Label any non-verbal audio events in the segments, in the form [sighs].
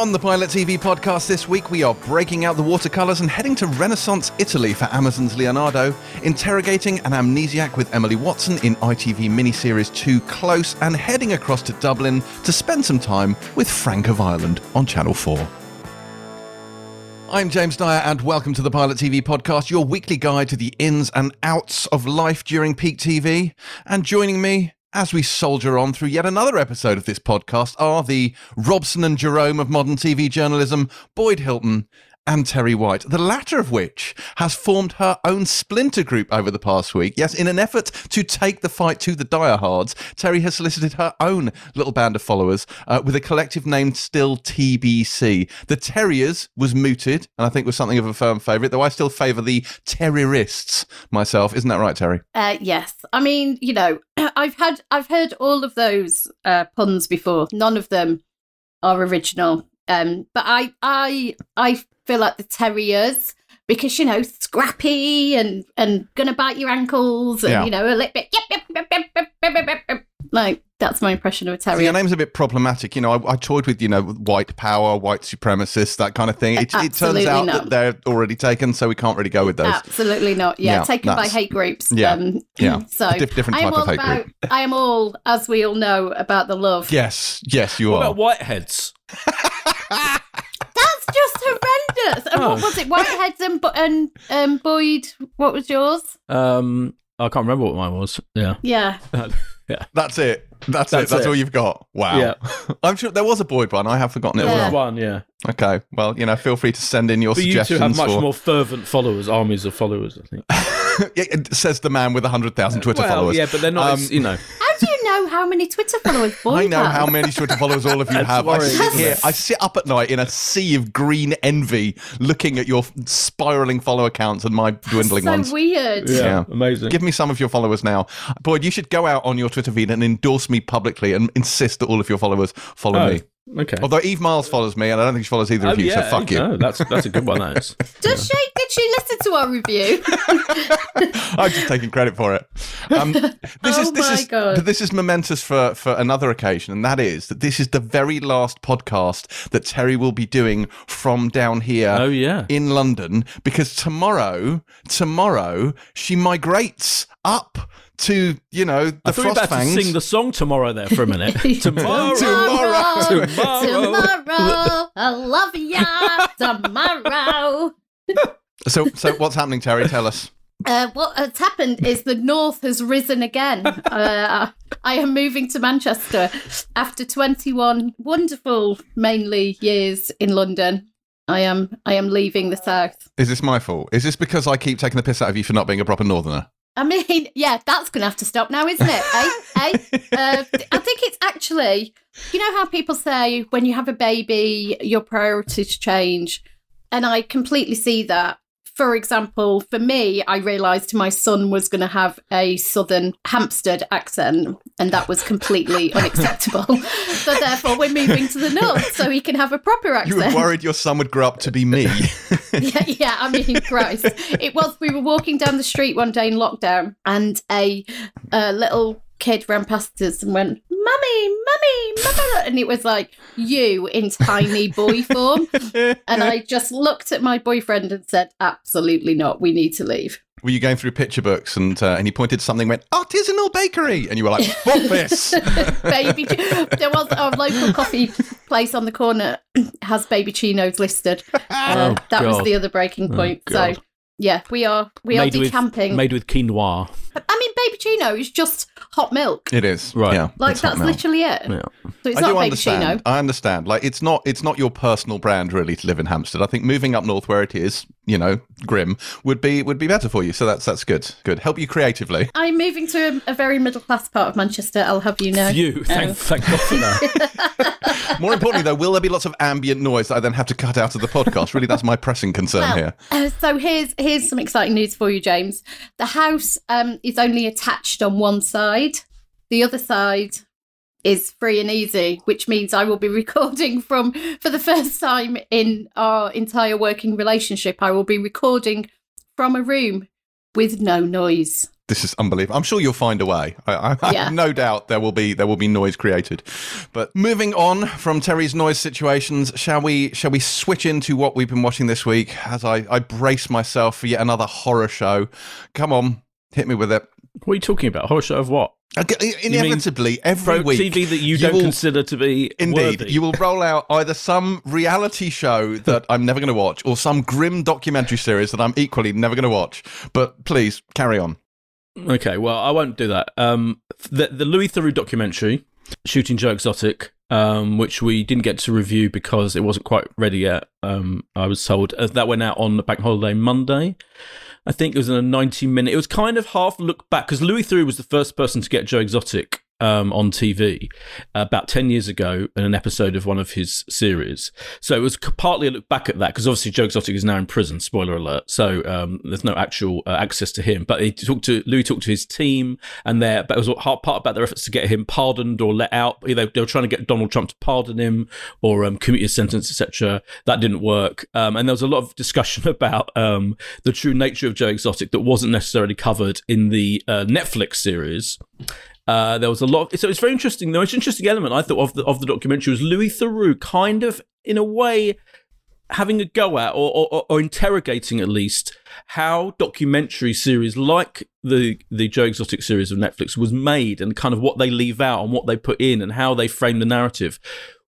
On the Pilot TV podcast this week, we are breaking out the watercolours and heading to Renaissance Italy for Amazon's Leonardo, interrogating an amnesiac with Emily Watson in ITV miniseries Too Close, and heading across to Dublin to spend some time with Frank of Ireland on Channel 4. I'm James Dyer, and welcome to the Pilot TV podcast, your weekly guide to the ins and outs of life during peak TV. And joining me as we soldier on through yet another episode of this podcast are the Robson and Jerome of modern TV journalism, Boyd Hilton and Terri White, the latter of which has formed her own splinter group over the past week. Yes, in an effort to take the fight to the diehards, Terri has solicited her own little band of followers uh, with a collective named still TBC. The Terriers was mooted, and I think was something of a firm favourite, though I still favour the Terrorists myself. Isn't that right, Terri? Uh, yes, I mean, you know, [clears throat] I've had I've heard all of those uh, puns before. None of them are original. Um, but I I I feel like the terriers because you know scrappy and and gonna bite your ankles and yeah. you know a little bit yep, yep, yep, like that's my impression of a terrier. Your name's a bit problematic. You know, I, I, toyed with you know white power, white supremacists, that kind of thing. It, it turns out not. that they're already taken, so we can't really go with those. Absolutely not. Yeah, yeah taken by hate groups. Yeah, um, yeah. [clears throat] So diff- different type of hate about, group. I am all, as we all know, about the love. Yes, yes, you what are. About whiteheads. [laughs] That's just horrendous. And what Oh. was it? Whiteheads and and um, Boyd. What was yours? Um, I can't remember what mine was. Yeah. Yeah. [laughs] yeah. That's it. That's, it. That's That's it. all you've got. Wow. Yeah. [laughs] I'm sure there was a Boyd one. I have forgotten it Yeah. well. was one, yeah. Okay. Well, you know, feel free to send in your But you two suggestions have much for. more fervent followers, armies of followers, I think. [laughs] Yeah, it says the man with 100,000 Twitter well, followers. yeah, but they're not, Um, as, you know. How do you know how many Twitter followers Boyd I know has? how many Twitter followers all of you have. I sit here. I sit up at night in a sea of green envy, looking at your spiraling follower counts and my dwindling so ones. So weird. Yeah, Yeah. amazing. Give me some of your followers now. Boyd, you should go out on your Twitter feed and endorse me publicly and insist that all of your followers follow Oh, me. Okay. Although Eve Miles follows me, and I don't think she follows either Oh, of you, yeah, so fuck you. No, that's that's a good one. That is. [laughs] Does she? Did she listen to our review? [laughs] I'm just taking credit for it. Um, this [laughs] Oh is this my is God. but this is momentous for for another occasion, and that is that this is the very last podcast that Terri will be doing from down here. Oh yeah. In London, because tomorrow, tomorrow she migrates up to you know the I thought frost about to fangs. sing the song tomorrow there for a minute. tomorrow. [laughs] Tomorrow. Tomorrow. Tomorrow. I love ya. Tomorrow. [laughs] so so what's happening, Terri? Tell us. Uh, what has happened is the North has risen again. Uh, I am moving to Manchester after 21 wonderful, mainly years in London. I am I am leaving the South. Is this my fault? Is this because I keep taking the piss out of you for not being a proper northerner? I mean, [laughs] yeah, that's going to have to stop now, isn't it? eh? eh? [laughs] Uh, I think it's actually, you know how people say when you have a baby, your priorities change. And I completely see that. For example, for me, I realised my son was going to have a southern Hampstead accent, and that was completely [laughs] unacceptable. so therefore, we're moving to the [laughs] north so he can have a proper accent. You were worried your son would grow up to be me. [laughs] yeah, yeah. I mean, Christ. It was. We were walking down the street one day in lockdown, and a, a little kid ran past us and went, "Mummy, mummy, mummy," and it was like you in tiny boy [laughs] form. And I just looked at my boyfriend and said, "Absolutely not. We need to leave." Were you going through picture books and uh, and he pointed to something and went artisanal bakery and you were like fuck [laughs] this baby, there was a local [laughs] coffee place on the corner [clears throat] has baby chinos listed. Uh, Oh, that was the other breaking Oh, point. so. God. Yeah, we are we are made with decamping. made with quinoa. I mean, baby chino is just hot milk. it is Right. yeah Like that's milk. literally it. Yeah. So it's I not do baby understand. chino. I understand. Like it's not it's not your personal brand really to live in Hampstead. I think moving up north where it is, you know, grim would be would be better for you. So that's that's good. Good. Help you creatively. I'm moving to a, a very middle class part of Manchester. I'll have you know. Phew, thank, Oh. thank God for that. [laughs] More importantly though, will there be lots of ambient noise that I then have to cut out of the podcast? Really that's my pressing concern Well, here. uh, so here's here's some exciting news for you, James. The house um, is only attached on one side. The other side is free and easy, which means I will be [laughs] recording from for the first time in our entire working relationship. I will be recording from a room with no noise. This is unbelievable. I'm sure you'll find a way. I, I, I Yeah. have no doubt there will be there will be noise created. But moving on from Terri's noise situations, shall we shall we switch into what we've been watching this week as I, I brace myself for yet another horror show. Come on, hit me with it. What are you talking about? Horror show of what? Okay, Inevitably, every week, TV that you, don't will- consider to be Indeed, worthy. you will roll out either some reality show [laughs] that I'm never going to watch, or some grim documentary series that I'm equally never going to watch. But please carry on. Okay, well, I won't do that. Um, the the Louis Theroux documentary, Shooting Joe Exotic, um, which we didn't get to review because it wasn't quite ready yet. Um, I was told uh, that went out on the bank holiday Monday. I think it was in a ninety minute. It was kind of half look back because Louis Theroux was the first person to get Joe Exotic um, on TV about 10 years ago in an episode of one of his series. So it was partly a look back at that because obviously Joe Exotic is now in prison, spoiler alert. So um, there's no actual uh, access to him. But he talked to Louis talked to his team and their, but it was part about their efforts to get him pardoned or let out. They, they were trying to get Donald Trump to pardon him or um, commute his sentence, etc. That didn't work. Um, and there was a lot of discussion [laughs] about um, the true nature of Joe Exotic that wasn't necessarily covered in the uh, Netflix series. Uh, there was a lot. so it's very interesting. The most interesting element I thought of the of the documentary was Louis Theroux, kind of in a way having a go at or, or, or interrogating at least how documentary series like the the Joe Exotic series of Netflix was made and kind of what they leave out and what they put in and how they frame the narrative.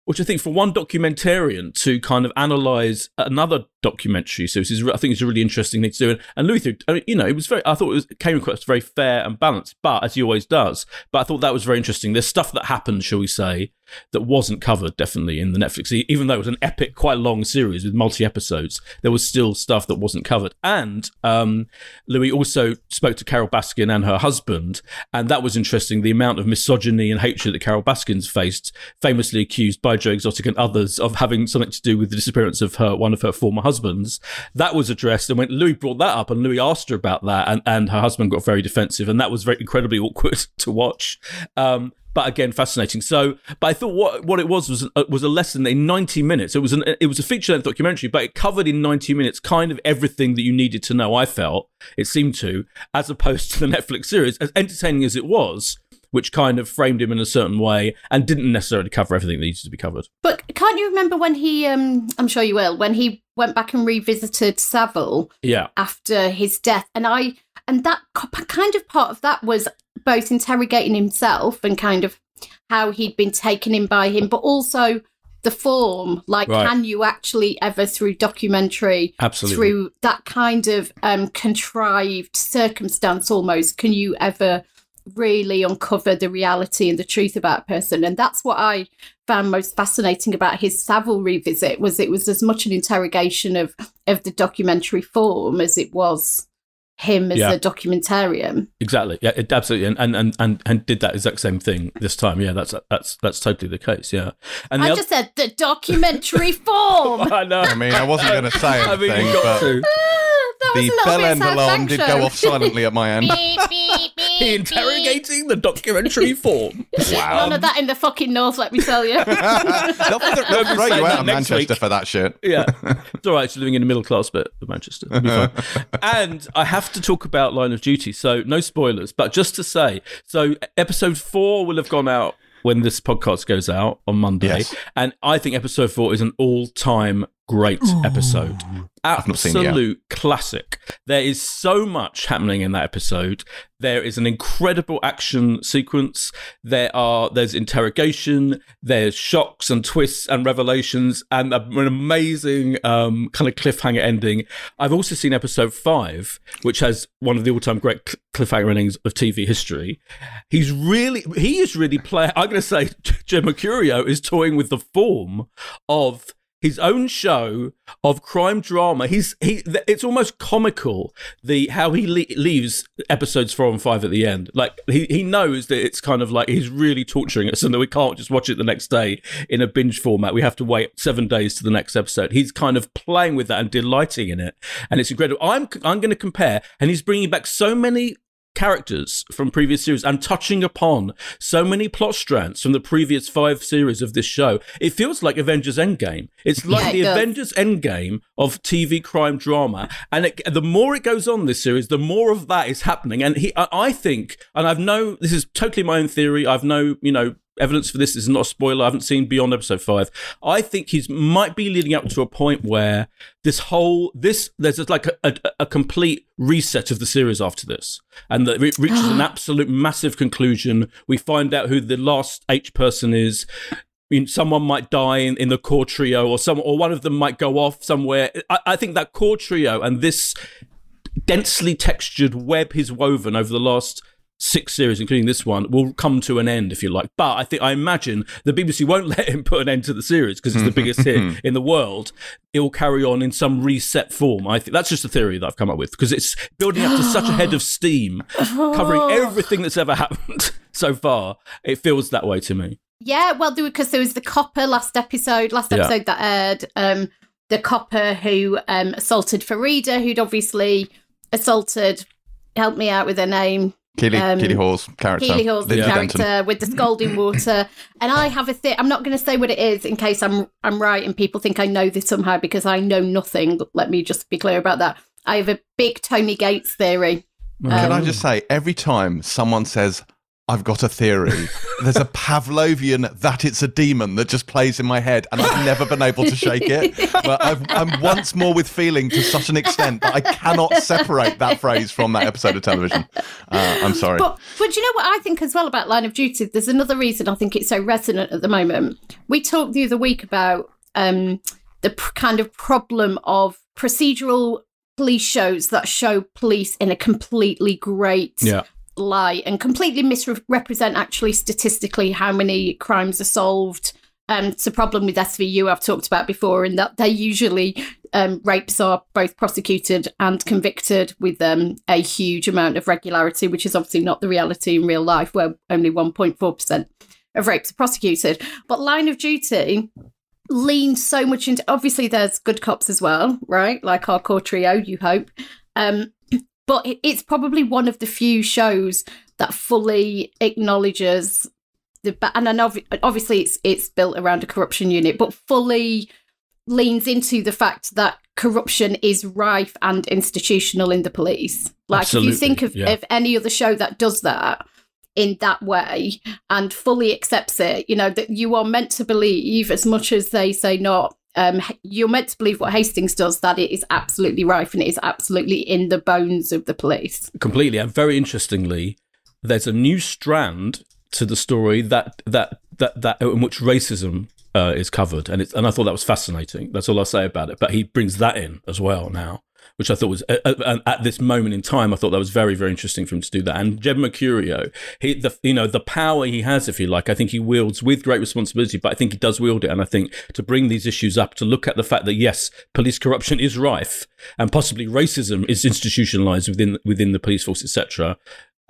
Which I think for one documentarian to kind of analyze another documentary series is I think it's a really interesting thing to do. And, and Louis, Theroux, I mean, you know, it was very. I thought it was, came across very fair and balanced, but as he always does. But I thought that was very interesting. There's stuff that happens, shall we say, that wasn't covered definitely in the Netflix. Even though it was an epic, quite long series with multi episodes, there was still stuff that wasn't covered. And um, Louis also spoke to Carole Baskin and her husband, and that was interesting. The amount of misogyny and hatred that Carole Baskin's faced, famously accused by Joe Exotic and others of having something to do with the disappearance of her one of her former husbands, that was addressed. And when Louis brought that up, and Louis asked her about that, and, and her husband got very defensive, and that was very incredibly [laughs] awkward to watch. Um, but again, fascinating. So, but I thought what what it was was uh, was a lesson in ninety minutes. It was an it was a feature length documentary, but it covered in ninety minutes kind of everything that you needed to know. I felt it seemed to, as opposed to the [laughs] Netflix series, as entertaining as it was, which kind of framed him in a certain way and didn't necessarily cover everything that needed to be covered. But can't you remember when he? Um, I'm sure you will. When he went back and revisited Savile Yeah, after his death, and I and that kind of part of that was both interrogating himself and kind of how he'd been taken in by him, but also the form. Like, Right. can you actually ever through documentary? absolutely. through that kind of um, contrived circumstance almost can you ever really uncover the reality and the truth about a person and that's what i found most fascinating about his savile revisit was it was as much an interrogation of of the documentary form as it was him as Yeah. a documentarian Exactly. Yeah, it absolutely, and, and and and and did that exact same thing this time. Yeah, that's that's that's totally the case. Yeah, and the i other- just said the documentary form [laughs] I know. I mean, I wasn't going to say [laughs] I mean, anything, you got but to. That was the a little bell bit end alarm did go off silently at my [laughs] end. Beep, beep, beep, He beep. interrogating the documentary [laughs] form. None of that in the fucking north, let me tell you. [laughs] They'll, they'll Don't be throw you that out of Manchester week. for that shit. Yeah, it's all right. She's living in the middle class bit of Manchester. It'll be fine. and I have to talk about Line of Duty. So no spoilers, but just to say, so episode four will have gone out when this podcast goes out on Monday, Yes. and I think episode four is an all-time great episode. Absolute classic. There is so much happening in that episode. There is an incredible action sequence. There are there's interrogation. There's shocks and twists and revelations, and a- an amazing um, kind of cliffhanger ending. I've also seen episode five, which has one of the all-time great cliffhanger endings of TV history. He's really he is really playing. I'm going to say [laughs] Jed Mercurio is toying with the form of his own show of crime drama. He's he. It's almost comical the how he le- leaves episodes four and five at the end. Like he he knows that it's kind of like he's really torturing us, and that we can't just watch it the next day in a binge format. We have to wait seven days to the next episode. He's kind of playing with that and delighting in it, and it's incredible. I'm I'm going to compare, and he's bringing back so many characters from previous series and touching upon so many plot strands from the previous five series of this show. It feels like Avengers Endgame. It's like Yeah, it the does. Avengers Endgame of TV crime drama. And it, the more it goes on this series, the more of that is happening. And he, I, I think, and I've no, this is totally my own theory. I've no, you know, evidence for this. This is not a spoiler. I haven't seen beyond episode five. I think he's might be leading up to a point where this whole this there's just like a, a, a complete reset of the series after this, and that it reaches an [gasps] absolute massive conclusion. We find out who the last H person is. I mean, someone might die in, in the core trio, or some, or one of them might go off somewhere. I, I think that core trio and this densely textured web he's woven over the last six series, including this one, will come to an end, if you like. But I think I imagine the BBC won't [laughs] let him put an end to the series because it's the biggest hit in the world. It will carry on in some reset form. I think that's just a theory that I've come up with because it's building up to such a head of [gasps] steam, covering everything that's ever happened [laughs] so far. It feels that way to me. Yeah, well, because there was the copper last episode, last Yeah. episode that aired. Um, the copper who um, assaulted Farida, who'd obviously assaulted. Help me out with her name. Keeley, Um, Keeley Hawes character. Keeley Hawes the character Denton. with the scalding water. And I have a thing. I'm not going to say what it is in case I'm I'm right and people think I know this somehow because I know nothing. Let me just be clear about that. I have a big Tony Gates theory. Can I Um, just say, every time someone says, I've got a theory, there's a Pavlovian that it's a demon that just plays in my head, and I've never been able to shake it. [laughs] But I've, I'm once more with feeling to such an extent that I cannot separate that phrase from that episode of television. Uh, I'm sorry. But but do you know what I think as well about Line of Duty? There's another reason I think it's so resonant at the moment. We talked the other week about um, the pr- kind of problem of procedural police shows that show police in a completely great Yeah. Light and completely misrepresent actually statistically how many crimes are solved. Um, it's a problem with SVU I've talked about before, in that they usually um, rapes are both prosecuted and convicted with um, a huge amount of regularity, which is obviously not the reality in real life, where only 1.4% of rapes are prosecuted. But Line of Duty leans so much into obviously there's good cops as well, right? Like our core trio, you hope. Um, but it- it's probably one of the few shows that fully acknowledges the and then obviously it's it's built around a corruption unit, but fully leans into the fact that corruption is rife and institutional in the police. Like if you think of, yeah. of any other show that does that in that way and fully accepts it, you know, that you are meant to believe as much as they say not. Um, you're meant to believe what Hastings does, that it is absolutely rife and it is absolutely in the bones of the police. completely. And very interestingly, there's a new strand to the story that that that that in which racism uh, is covered, and it's and I thought that was fascinating. That's all I'll say about it. But he brings that in as well now, which I thought was at, at, at this moment in time, I thought that was very very interesting for him to do that. And Jed Mercurio, he the you know the power he has, if you like, I think he wields with great responsibility, but I think he does wield it. And I think to bring these issues up, to look at the fact that yes, police corruption is rife, and possibly racism is institutionalized within within the police force, etc.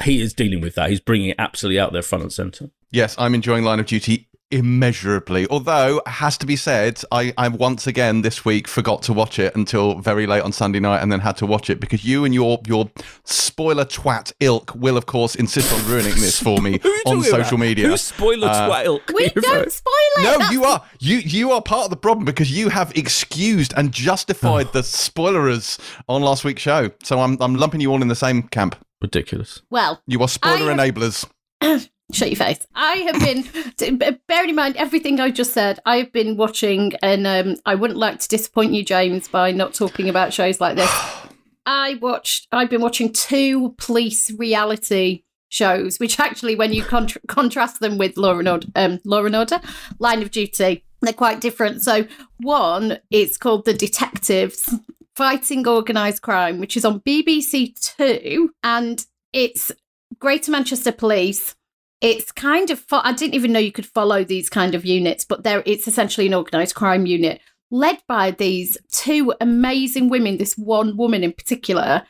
He is dealing with that. He's bringing it absolutely out there, front and center. Yes, I'm enjoying Line of Duty immeasurably. Although, it has to be said, I, I once again this week forgot to watch it until very late on Sunday night and then had to watch it because you and your your spoiler twat ilk will, of course, insist on ruining this for me [laughs] Who are you on social about? media. Who's spoiler Uh, twat ilk? We don't spoil it. No, That's you are you you are part of the problem because you have excused and justified the spoilers on last week's show. So I'm I'm lumping you all in the same camp. Ridiculous. Well, You are spoiler I have- enablers. [clears throat] shut your face. I have been, bearing in mind everything I just said, I have been watching, and um, I wouldn't like to disappoint you, James, by not talking about shows like this. [sighs] I watched, I've been watching two police reality shows, which actually, when you contra- [laughs] contrast them with Law and Order, um, Law and Order, Line of Duty, they're quite different. So, one, it's called The Detectives. Fighting Organised Crime, which is on BBC Two, and it's Greater Manchester Police it's kind of fo- I didn't even know you could follow these kind of units, but there it's essentially an organized crime unit led by these two amazing women. This one woman in particular,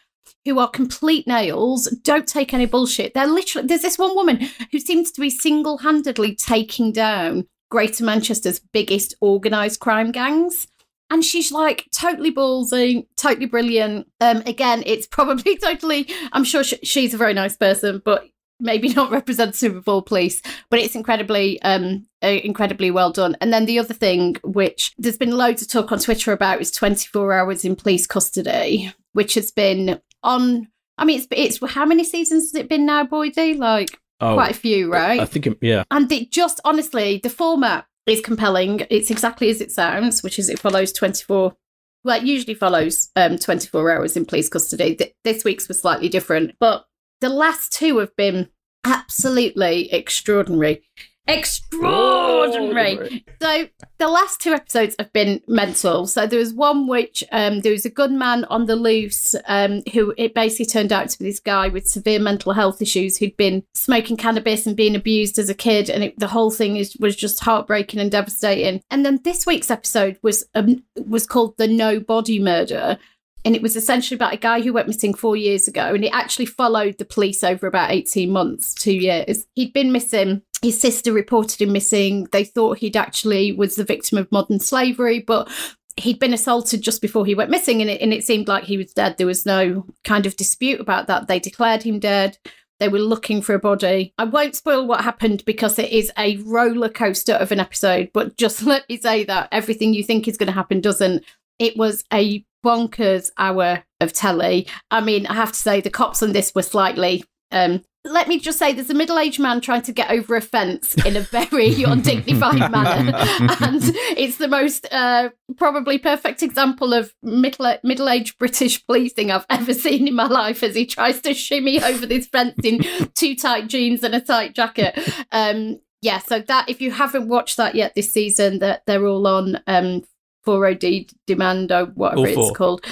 who are complete nails, don't take any bullshit. They're literally there's this one woman who seems to be single handedly taking down Greater Manchester's biggest organized crime gangs. and she's like totally ballsy, totally brilliant. Um, again, it's probably [laughs] totally. I'm sure sh- she's a very nice person, but maybe not representative of all police. But it's incredibly, um, uh, incredibly well done. And then the other thing, which there's been loads of talk on Twitter about, is 24 hours in police custody, which has been on. I mean, it's it's how many seasons has it been now, Boydie? Like Oh, quite a few, right? I think, it- yeah. And it just honestly, the format is compelling. It's exactly as it sounds, which is it follows 24. Well, it usually follows um, 24 hours in police custody. Th- this week's was slightly different, but the last two have been absolutely extraordinary. Extraordinary. So the last two episodes have been mental. So there was one which um, there was a gunman on the loose um, who it basically turned out to be this guy with severe mental health issues who'd been smoking cannabis and being abused as a kid, and it, the whole thing is was just heartbreaking and devastating. And then this week's episode was um, was called the No Body Murder. And it was essentially about a guy who went missing four years ago, and it actually followed the police over about 18 months, two years. He'd been missing his sister reported him missing. They thought he'd actually was the victim of modern slavery, but he'd been assaulted just before he went missing, and it, and it seemed like he was dead. There was no kind of dispute about that. They declared him dead. They were looking for a body. I won't spoil what happened because it is a roller coaster of an episode, but just [laughs] let me say that everything you think is going to happen doesn't. It was a bonkers hour of telly. I mean, I have to say the cops on this were slightly um, let me just say there's a middle-aged man trying to get over a fence in a very [laughs] undignified manner [laughs] and it's the most uh, probably perfect example of middle middle-aged british policing i've ever seen in my life as he tries to shimmy over this fence in two tight jeans and a tight jacket um, yeah so that if you haven't watched that yet this season that they're all on um 4od demand or whatever it's called.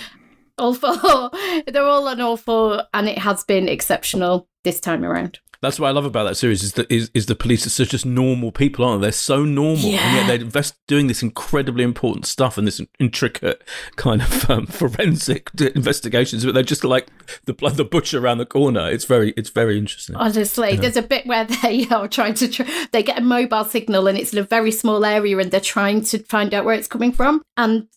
All four. [laughs] They're all on all four and it has been exceptional this time around That's what I love about that series is that is, is the police are such just normal people, aren't they? They're so normal, and yet they're invest, doing this incredibly important stuff and this intricate kind of um, forensic investigations. But they're just like the the butcher around the corner. It's very it's very interesting. Honestly, there's a bit where [laughs] they are trying to tr- they get a mobile signal and it's in a very small area and they're trying to find out where it's coming from and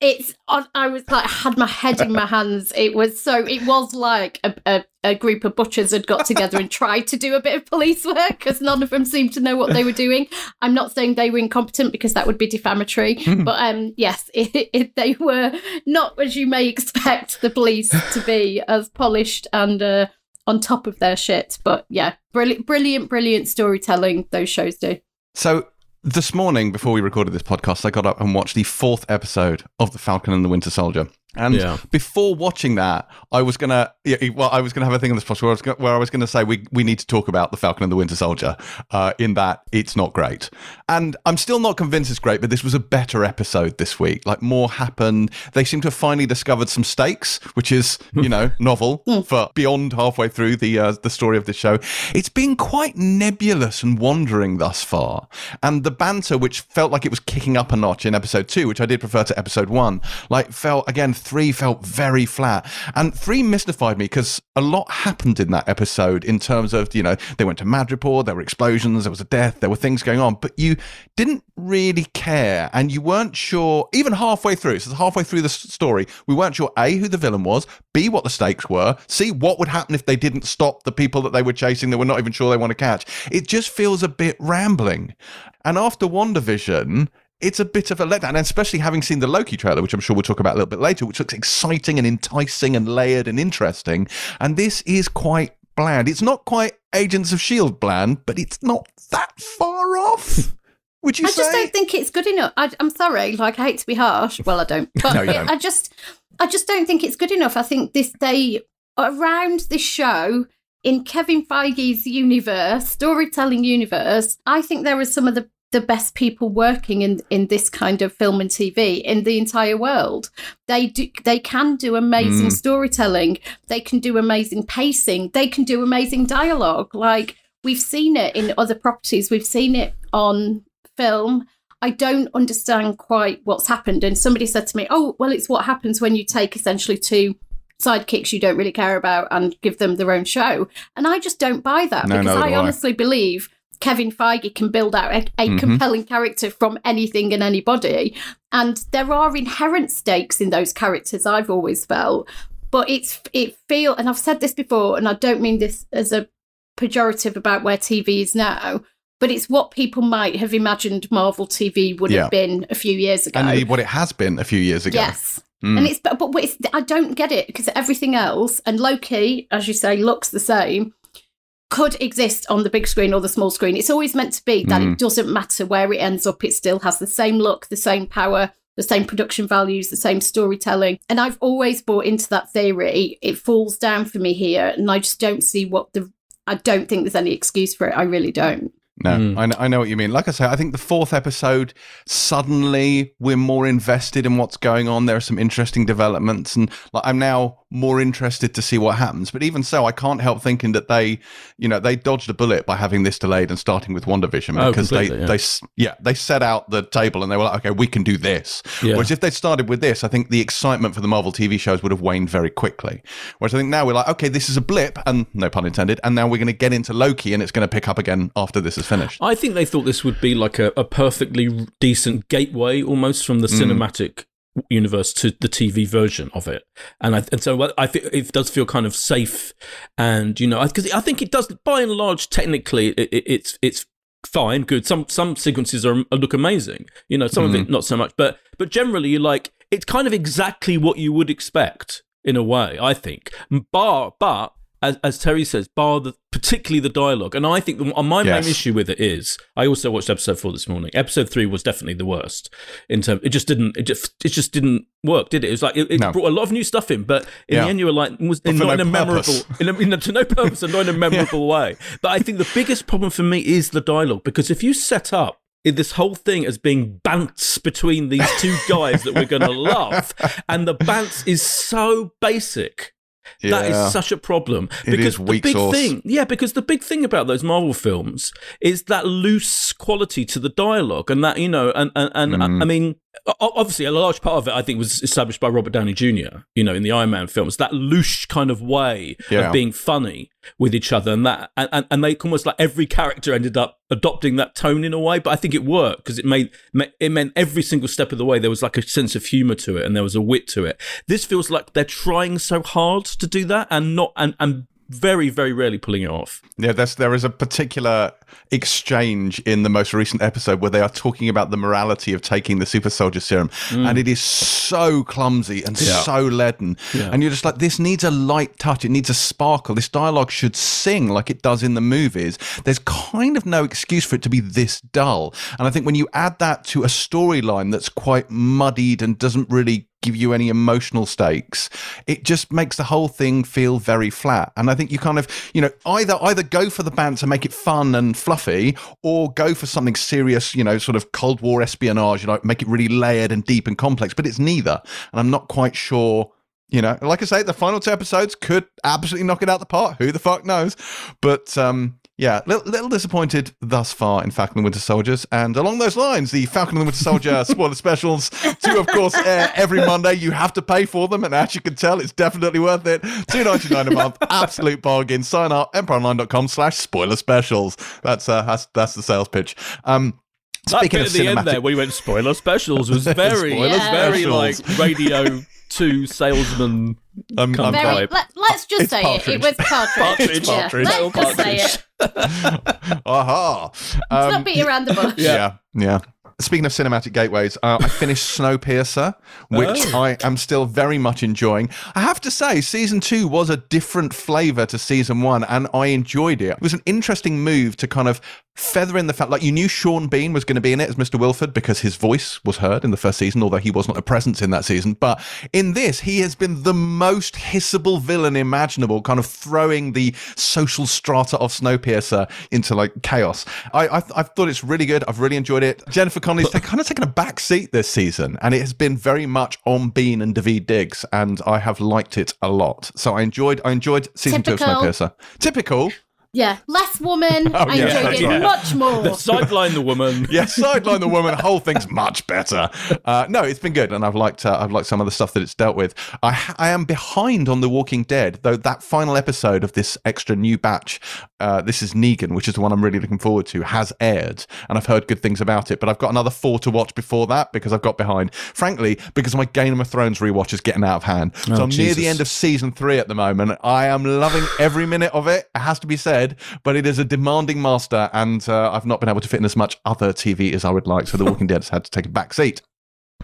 it's I was like had my head in my [laughs] hands. It was so it was like a, a, a group of butchers had got together and tried to do a bit of police work because none of them seemed to know what they were doing. I'm not saying they were incompetent because that would be defamatory, but um yes, [laughs] it, it, they were not as you may expect the police to be [laughs] as polished and uh, on top of their shit. But yeah, brilliant, brilliant, brilliant storytelling those shows do. So this morning, before we recorded this podcast, I got up and watched the fourth episode of The Falcon and the Winter Soldier. And Yeah. before watching that, I was gonna, yeah, well, I was gonna have a thing on this podcast where I was gonna, where I was gonna say we we need to talk about the Falcon and the Winter Soldier, uh, in that it's not great, and I'm still not convinced it's great. But this was a better episode this week. Like more happened. They seem to have finally discovered some stakes, which is [laughs] you know novel for beyond halfway through the uh, the story of the show. It's been quite nebulous and wandering thus far, and the banter, which felt like it was kicking up a notch in episode two, which I did prefer to episode one, like felt again three felt very flat, and three mystified me because a lot happened in that episode in terms of you know they went to Madripoor, there were explosions, there was a death, there were things going on, but you didn't really care, and you weren't sure even halfway through. So halfway through the story, we weren't sure a who the villain was, b what the stakes were, c what would happen if they didn't stop the people that they were chasing that we're not even sure they want to catch. It just feels a bit rambling, and after WandaVision. It's a bit of a letdown, and especially having seen the Loki trailer, which I'm sure we'll talk about a little bit later, which looks exciting and enticing and layered and interesting. And this is quite bland. It's not quite Agents of S.H.I.E.L.D. Bland, but it's not that far off. [laughs] Would you I say? just don't think it's good enough. I, I'm sorry, like I hate to be harsh. Well, I don't, [laughs] but No, you it- don't. I just, I just don't think it's good enough. I think this they around this show in Kevin Feige's universe, storytelling universe. I think there are some of the the best people working in in this kind of film and TV in the entire world. They do they can do amazing Mm. storytelling. They can do amazing pacing. They can do amazing dialogue. Like we've seen it in other properties. We've seen it on film. I don't understand quite what's happened. And somebody said to me, "Oh, well, it's what happens when you take essentially two sidekicks you don't really care about and give them their own show." And I just don't buy that No, because I do I. honestly believe Kevin Feige can build out a, a Mhm. compelling character from anything and anybody. And there are inherent stakes in those characters, I've always felt. But it's it feel and I've said this before, and I don't mean this as a pejorative about where TV is now, but it's what people might have imagined Marvel TV would Yeah. have been a few years ago. And what it has been a few years ago. Yes. Mm. And it's but, but it's, I don't get it because everything else and Loki, as you say, looks the same. Could exist on the big screen or the small screen. It's always meant to be that Mm. it doesn't matter where it ends up. It still has the same look, the same power, the same production values, the same storytelling. And I've always bought into that theory. It falls down for me here, and I just don't see what the. I don't think there's any excuse for it. I really don't. No, Mm. I, know, I know what you mean. Like I say, I think the fourth episode, suddenly we're more invested in what's going on. There are some interesting developments, and like I'm now more interested to see what happens. But even so, I can't help thinking that they, you know, they dodged a bullet by having this delayed and starting with WandaVision Oh, because they, yeah. they, yeah, they set out the table and they were like, okay, we can do this. Yeah. Whereas if they'd started with this, I think the excitement for the Marvel TV shows would have waned very quickly. Whereas I think now we're like, okay, this is a blip, and no pun intended, and now we're going to get into Loki, and it's going to pick up again after this is finished. I think they thought this would be like a, a perfectly decent gateway almost from the Mm. cinematic universe to the TV version of it. And I, and so I think it does feel kind of safe and you know because I think it does by and large technically it, it, it's it's fine good some some sequences are look amazing you know some of Mm. it not so much but but generally you like it's kind of exactly what you would expect in a way I think bar but as, as Terri says, bar the particularly the dialogue, and I think the, uh, my Yes. main issue with it is I also watched episode four this morning. Episode three was definitely the worst in terms. It just didn't. It just it just didn't work, did it? It was like it, it No. brought a lot of new stuff in, but in Yeah. the end you were like, was for not no in a memorable, [laughs] in a, in a, to no purpose and not in a [laughs] memorable way. But I think the biggest problem for me is the dialogue because if you set up this whole thing as being bants between these two guys that we're going to love, and the bants is so basic. That Yeah. is such a problem It because the big sauce. thing, yeah, because the big thing about those Marvel films is that loose quality to the dialogue, and that you know, and and, and Mm. I, I mean, obviously, a large part of it, I think, was established by Robert Downey Jr. You know, in the Iron Man films, that loose kind of way Yeah. of being funny with each other, and that, and, and, and they almost like every character ended up adopting that tone in a way. But I think it worked because it made it meant every single step of the way there was like a sense of humor to it, and there was a wit to it. This feels like they're trying so hard to do that, and not and and very very rarely pulling it off. Yeah, there's, there is a particular exchange in the most recent episode where they are talking about the morality of taking the super soldier serum, mm. and it is so clumsy and Yeah. so leaden. Yeah. And you're just like, this needs a light touch. It needs a sparkle. This dialogue should sing like it does in the movies. There's kind of no excuse for it to be this dull. And I think when you add that to a storyline that's quite muddied and doesn't really give you any emotional stakes. It just makes the whole thing feel very flat. And i think you kind of you know either either go for the banter make it fun and fluffy or go for something serious you know sort of cold war espionage you know make it really layered and deep and complex but it's neither. And i'm not quite sure you know like i say the final two episodes could absolutely knock it out the park who the fuck knows but um yeah, little, little disappointed thus far in Falcon and the Winter Soldiers. And along those lines, the Falcon and the Winter Soldier [laughs] spoiler specials do, of course, air every Monday. You have to pay for them. And as you can tell, it's definitely worth it. Two ninety nine a month. Absolute bargain. Sign up. EmpireOnline.com slash spoiler specials. That's, uh, that's, that's the sales pitch. Um, That Speaking bit of at the end there, where you went spoiler specials, was very, [laughs] Spoiler very like radio two salesman. I'm, Come I'm. Very, let, let's just It's say it. It was Partridge. partridge. Yeah, Partridge. let's Little just say it. [laughs] Aha. Let's Um, not beat around the bush. Yeah, yeah. Speaking of cinematic gateways, uh, I [laughs] finished Snowpiercer, which Oh. I am still very much enjoying. I have to say, season two was a different flavour to season one, and I enjoyed it. It was an interesting move to kind of feather in the fact, like you knew Sean Bean was going to be in it as Mr. Wilford because his voice was heard in the first season, although he was not a presence in that season. But in this, he has been the most hissable villain imaginable, kind of throwing the social strata of Snowpiercer into like chaos. I, I I've thought it's really good. I've really enjoyed it. Jennifer Connelly's ta- kind of taken a back seat this season, and it has been very much on Bean and Daveed Diggs, and I have liked it a lot. So I enjoyed I enjoyed season two Typical. of Snowpiercer. Typical. Yeah, less woman. [laughs] Oh, I yeah, enjoyed it right. much more. The sideline the woman. [laughs] yeah, sideline the woman. Whole thing's much better. Uh, no, it's been good, and I've liked. Uh, I've liked some of the stuff that it's dealt with. I, I am behind on The Walking Dead, though. That final episode of this extra new batch, uh, this is Negan, which is the one I'm really looking forward to, has aired, and I've heard good things about it. But I've got another four to watch before that because I've got behind. Frankly, because my Game of Thrones rewatch is getting out of hand. So Oh, I'm near the end of season three at the moment. I am loving every minute of it. It has to be said, but it is a demanding master, and uh, I've not been able to fit in as much other TV as I would like. So The [laughs] Walking Dead has had to take a back seat.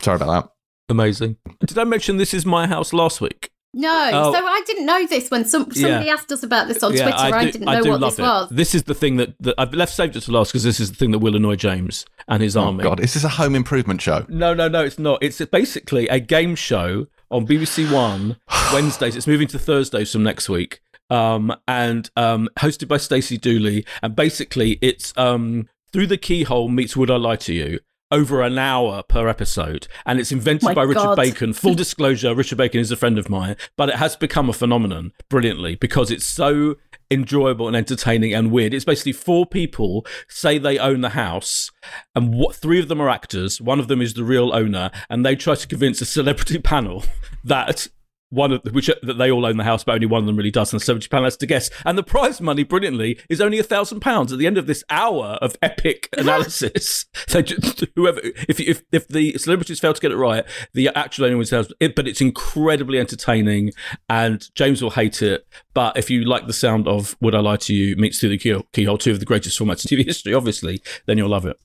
Sorry about that. Amazing. Did I mention this is my house last week? No, Oh. so I didn't know this when some, somebody Yeah. asked us about this on Twitter. I, didn't know what this it. was. This is the thing that, that I've left saved it to last because this is the thing that will annoy James and his Oh army. God, is this a home improvement show? No, no, no, it's not. It's basically a game show on BBC One [sighs] Wednesdays. It's moving to Thursdays from next week. Um, and um, hosted by Stacey Dooley. And basically, it's um, Through the Keyhole meets Would I Lie to You? Over an hour per episode, and it's invented My by Richard God. Bacon. Full disclosure: Richard Bacon is a friend of mine, but it has become a phenomenon brilliantly because it's so enjoyable and entertaining and weird. It's basically four people say they own the house, and what three of them are actors. One of them is the real owner, and they try to convince a celebrity [laughs] panel that one of which uh, that they all own the house, but only one of them really does, and the celebrity panel has to guess. And the prize money, brilliantly, is only a thousand pounds at the end of this hour of epic [laughs] analysis. so just, [laughs] whoever, if if if the celebrities fail to get it right, the actual owner wins. It, but it's incredibly entertaining, and James will hate it. But if you like the sound of "Would I Lie to You" meets through the keyhole two of the greatest formats in TV history, obviously, then you'll love it.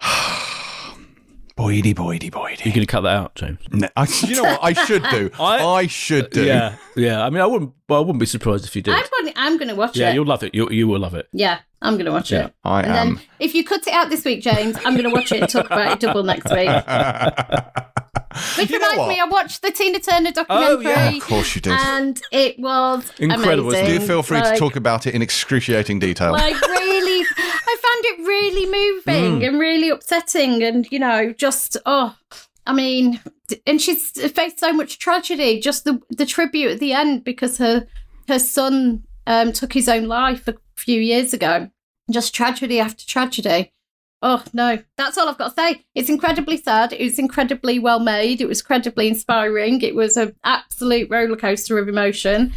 [sighs] [sighs] Boydy, boydy, You're going to cut that out, James. No, I, you know what? I should do. [laughs] I- I, should do. Yeah, yeah. I mean, I wouldn't. Well, I wouldn't be surprised if you did. I'm going. I'm going to watch Yeah, it. Yeah, you'll love it. You you will love it. Yeah, I'm going to watch Yeah. it. I And am. then if you cut it out this week, James, I'm going to watch it and talk about it double next week. [laughs] Which You reminds me, I watched the Tina Turner documentary. Oh, yeah. Of course you did. And it was Incredible, amazing. do feel free Like- to talk about it in excruciating detail. like really i found it really moving Mm. and really upsetting and you know just oh i mean and she's faced so much tragedy just the the tribute at the end because her her son um took his own life a few years ago just tragedy after tragedy oh no. That's all i've got to say. It's incredibly sad. It was incredibly well made. It was incredibly inspiring. It was an absolute roller coaster of emotion.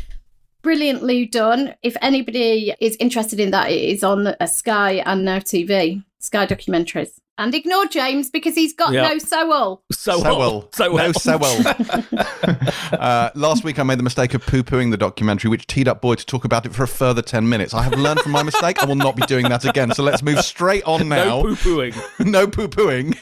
Brilliantly done. If anybody is interested in that, it is on Sky and Now TV, Sky documentaries. And ignore James because he's got Yeah. no soul. So, So well. So well. No, so [laughs] uh, last week, I made the mistake of poo pooing the documentary, which teed up Boyd to talk about it for a further 10 minutes. I have learned from my mistake. I will not be doing that again. So let's move straight on now. [laughs] no poo pooing. no [laughs] poo pooing,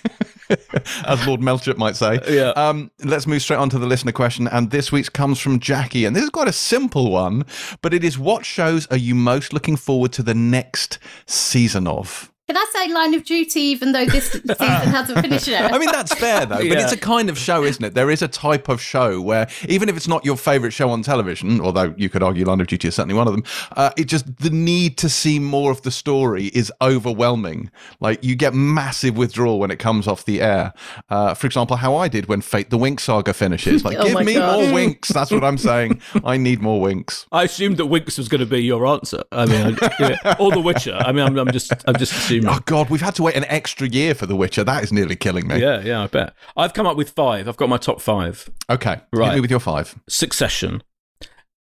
as Lord Melchett might say. Yeah. Um, let's move straight on to the listener question. And this week's comes from Jackie. And this is quite a simple one, but it is what shows are you most looking forward to the next season of? Can I say Line of Duty even though this [laughs] season hasn't finished yet? I mean, that's fair though, but Yeah. it's a kind of show, isn't it? There is a type of show where even if it's not your favourite show on television, although you could argue Line of Duty is certainly one of them, uh, it just the need to see more of the story is overwhelming. Like you get massive withdrawal when it comes off the air. Uh, for example, how I did when Fate the Winx saga finishes. Like, [laughs] Oh give me God. more Winx. That's what I'm saying. I need more Winx. I assumed that Winx was going to be your answer. I mean, I, yeah. or The Witcher. I mean, I'm, I'm just, I'm just assuming. Oh God, we've had to wait an extra year for The Witcher. That is nearly killing me. Yeah, yeah, I bet. I've come up with five. I've got my top five. Okay, Right. hit me with your five. Succession,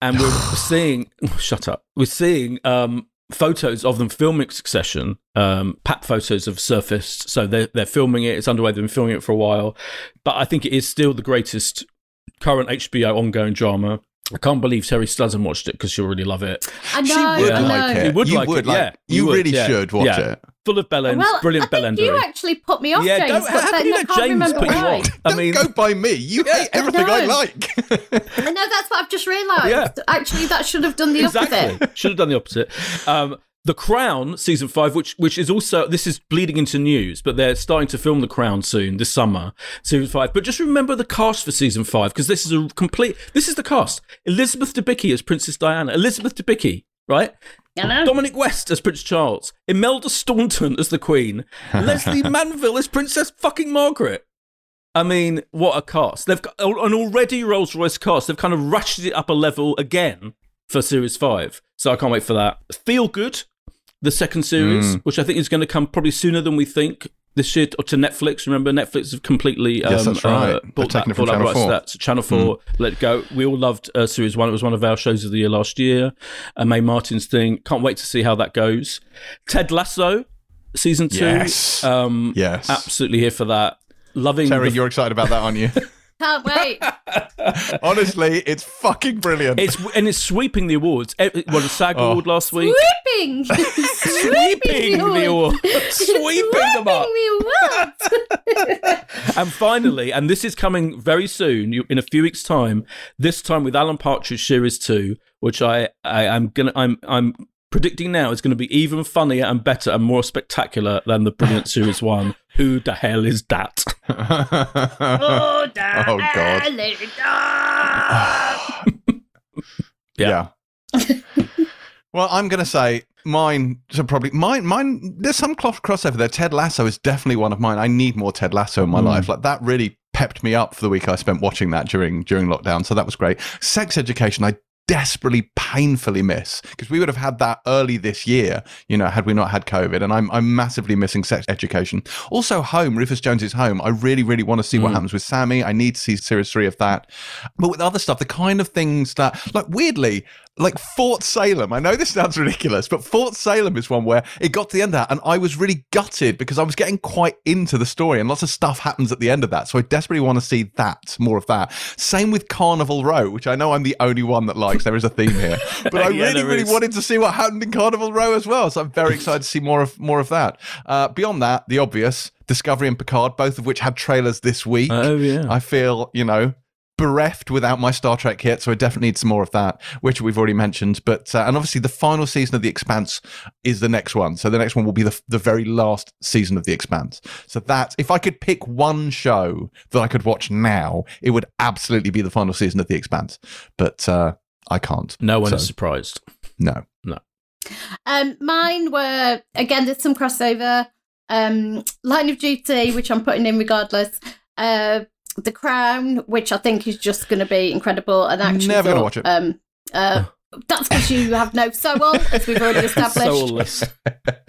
and we're [sighs] seeing. [laughs] Shut up. We're seeing um, photos of them filming Succession. Um, pat photos have surfaced, so they're they're filming it. It's underway. They've been filming it for a while, but I think it is still the greatest current HBO ongoing drama. I can't believe Terri still hasn't watched it because she'll really love it. I know, she would I like know. it. You would like it, yeah. You, You would, really yeah. should watch Yeah. it. Full of bellends, Well, brilliant I think you actually put me off, Yeah, James. don't- how can you I let can't James put you off? I Don't go by me. You hate everything I, know. like. [laughs] I know that's what I've just realised. Yeah. Actually, that should have done the exactly. opposite. Should have done the opposite. Um, the Crown season five, which which is also this is bleeding into news, but they're starting to film The Crown soon this summer, season five. But just remember the cast for season five because this is a complete. This is the cast: Elizabeth Debicki as Princess Diana, Elizabeth Debicki, right? You know? Dominic West as Prince Charles, Imelda Staunton as the Queen, [laughs] Lesley Manville as Princess fucking Margaret. I mean, what a cast! They've got an already Rolls Royce cast. They've kind of rushed it up a level again for series five. So I can't wait for that. Feel good, the second series, Mm. which I think is going to come probably sooner than we think. This year or to Netflix. Remember, Netflix have completely um, Yes, that's right. uh, bought that, bought Channel 4. that. So Channel Four, let it go. We all loved uh, series one. It was one of our shows of the year last year. Uh, Mae Martin's thing. Can't wait to see how that goes. Ted Lasso, season two. Yes. Um, Yes. absolutely here for that. Loving Terri, the you're excited about that, aren't you? [laughs] Can't wait. [laughs] Honestly, it's fucking brilliant. It's and it's sweeping the awards. Eh, Well, the SAG Oh. award last week. Sweeping. [laughs] Sweeping the awards. Sweeping them up. the awards. And finally, and this is coming very soon, in a few weeks' time. This time with Alan Partridge Series Two, which I, I am gonna, I'm, I'm predicting now is going to be even funnier and better and more spectacular than the brilliant [laughs] Series One. Who the hell is that? oh, [laughs] Oh, God. [laughs] Yeah. Yeah. well, I'm going to say mine. So probably mine. Mine. There's some clo- crossover there. Ted Lasso is definitely one of mine. I need more Ted Lasso in my Mm. life. Like that really pepped me up for the week I spent watching that during during lockdown. So that was great. Sex Education. I desperately painfully miss because we would have had that early this year you know had we not had covid and i'm i'm massively missing sex education. Also home rufus jones's home. I really really want to see what Mm. happens with sammy. I need to see series 3 of that. But with other stuff the kind of things that like weirdly like Fort Salem. I know this sounds ridiculous, but Fort Salem is one where it got to the end of that, and I was really gutted because I was getting quite into the story, and lots of stuff happens at the end of that. So I desperately want to see that, more of that. Same with Carnival Row, which I know I'm the only one that likes. There is a theme here, [laughs] but I Yeah, really, really wanted to see what happened in Carnival Row as well. So I'm very excited to see more of more of that. Uh, beyond that, the obvious Discovery and Picard, both of which had trailers this week. Oh yeah. I feel, you know, bereft without my Star Trek kit, so I definitely need some more of that, which we've already mentioned. But uh, and obviously the final season of The Expanse is the next one, so the next one will be the the very last season of The Expanse. So that if I could pick one show that I could watch now, it would absolutely be the final season of The Expanse. But uh, I can't. no one So, is surprised. No. No. Um, mine were again. There's some crossover. Um, Line of Duty, which I'm putting in regardless. Uh, The Crown, which I think is just going to be incredible. And actually, Never gonna watch it. Um, uh, that's because you have no soul, [laughs] as we've already established. Soulless.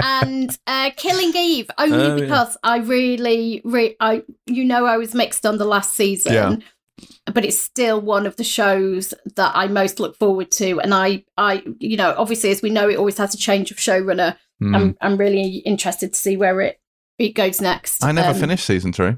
and uh, Killing Eve only Oh, yeah. because I really, re- I you know I was mixed on the last season, Yeah. but it's still one of the shows that I most look forward to. And I, I, you know, obviously as we know, it always has a change of showrunner. Hmm. I'm, I'm really interested to see where it it goes next. I never Um, finished season three.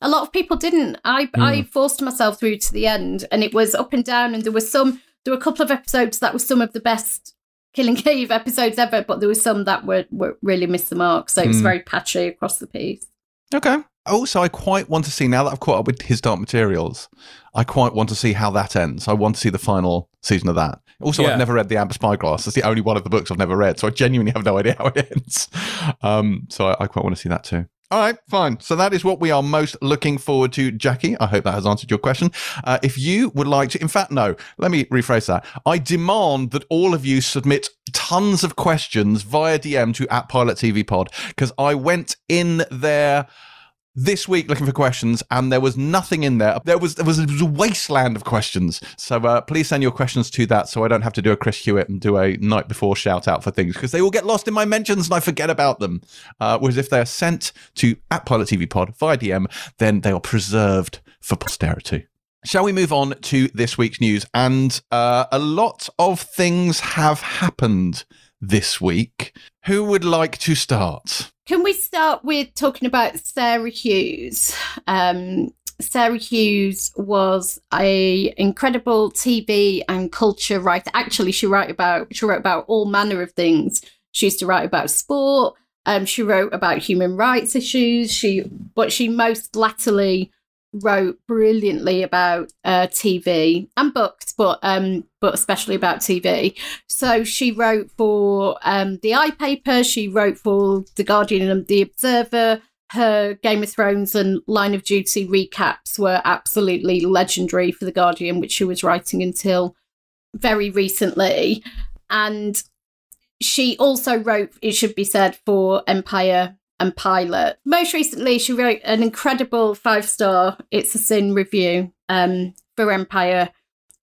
A lot of people didn't. I I forced myself through to the end, and it was up and down. And there was some, there were a couple of episodes that were some of the best Killing Eve episodes ever, but there were some that were, were really missed the mark. So it was Mm. very patchy across the piece. Okay. Also, I quite want to see now that I've caught up with His Dark Materials. I quite want to see how that ends. I want to see the final season of that. Also, Yeah. I've never read The Amber Spyglass. That's the only one of the books I've never read, so I genuinely have no [laughs] idea how it ends. Um, so I, I quite want to see that too. All right, fine. So that is what we are most looking forward to, Jackie. I hope that has answered your question. Uh, if you would like to, in fact, no, let me rephrase that. I demand that all of you submit tons of questions via DM to at Pilot TV Pod because I went in there this week looking for questions and there was nothing in there. There was there was, was a wasteland of questions. So uh, please send your questions to that so i don't have to do a chris hewitt and do a night before shout out for things because they will get lost in my mentions and i forget about them. Uh, whereas if they are sent to at pilot tv pod via dm then they are preserved for posterity. Shall we move on to this week's news? And uh, a lot of things have happened this week. Who would like to start? Can we start with talking about Sarah Hughes? Um, Sarah Hughes was a incredible TV and culture writer. Actually, she wrote about she wrote about all manner of things. She used to write about sport. Um, she wrote about human rights issues. She, but she most latterly wrote brilliantly about uh, TV and books, but um, but especially about TV. So she wrote for um, the I paper. She wrote for the Guardian and the Observer. Her Game of Thrones and Line of Duty recaps were absolutely legendary for the Guardian, which she was writing until very recently. And she also wrote, it should be said, for Empire and Pilot. Most recently, she wrote an incredible five star It's a Sin review um, for Empire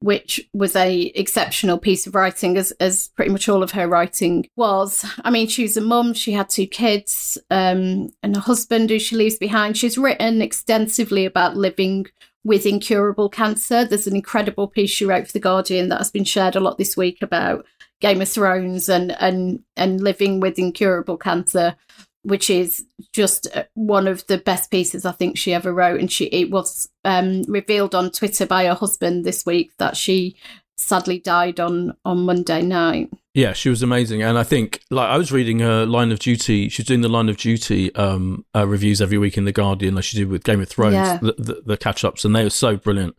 which was a exceptional piece of writing as as pretty much all of her writing was. I mean she was a mum she had two kids um, and a husband who she leaves behind. She's written extensively about living with incurable cancer. There's an incredible piece she wrote for the guardian that has been shared a lot this week about game of thrones and and and living with incurable cancer which is just uh, one of the best pieces I think she ever wrote. And she it was um, revealed on Twitter by her husband this week that she sadly died on on Monday night. Yeah, she was amazing, and I think like I was reading her Line of Duty. She's doing the Line of Duty um, uh, reviews every week in the Guardian, like she did with Game of Thrones, Yeah. the, the, the catch ups, and they were so brilliant.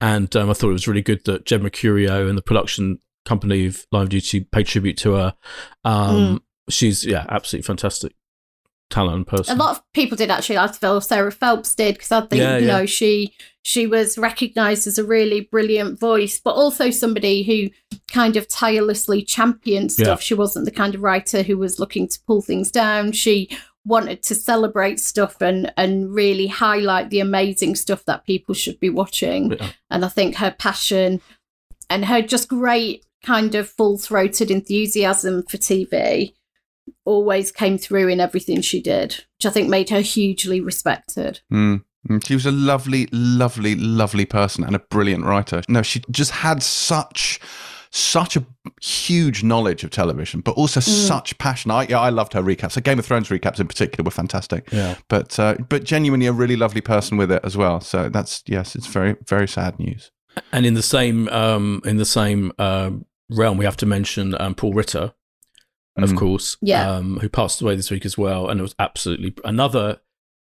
And um, I thought it was really good that Jed Mercurio and the production company of Line of Duty paid tribute to her. Um, She's yeah, absolutely fantastic talent person. A lot of people did actually. I feel Sarah Phelps did because I think Yeah, you yeah. know she she was recognised as a really brilliant voice, but also somebody who kind of tirelessly championed stuff. Yeah. She wasn't the kind of writer who was looking to pull things down. She wanted to celebrate stuff and and really highlight the amazing stuff that people should be watching. And I think her passion and her just great kind of full throated enthusiasm for TV always came through in everything she did, which I think made her hugely respected. Mm. Mm. She was a lovely, lovely, lovely person and a brilliant writer. No, she just had such such a huge knowledge of television, but also such passion. I yeah, I loved her recaps. So Game of Thrones recaps in particular were fantastic. Yeah. But uh, but genuinely a really lovely person with it as well. So that's yes, it's very very sad news. And in the same um, in the same um, realm, we have to mention um, Paul Ritter, of Mm. course, Yeah. um, who passed away this week as well, and it was absolutely another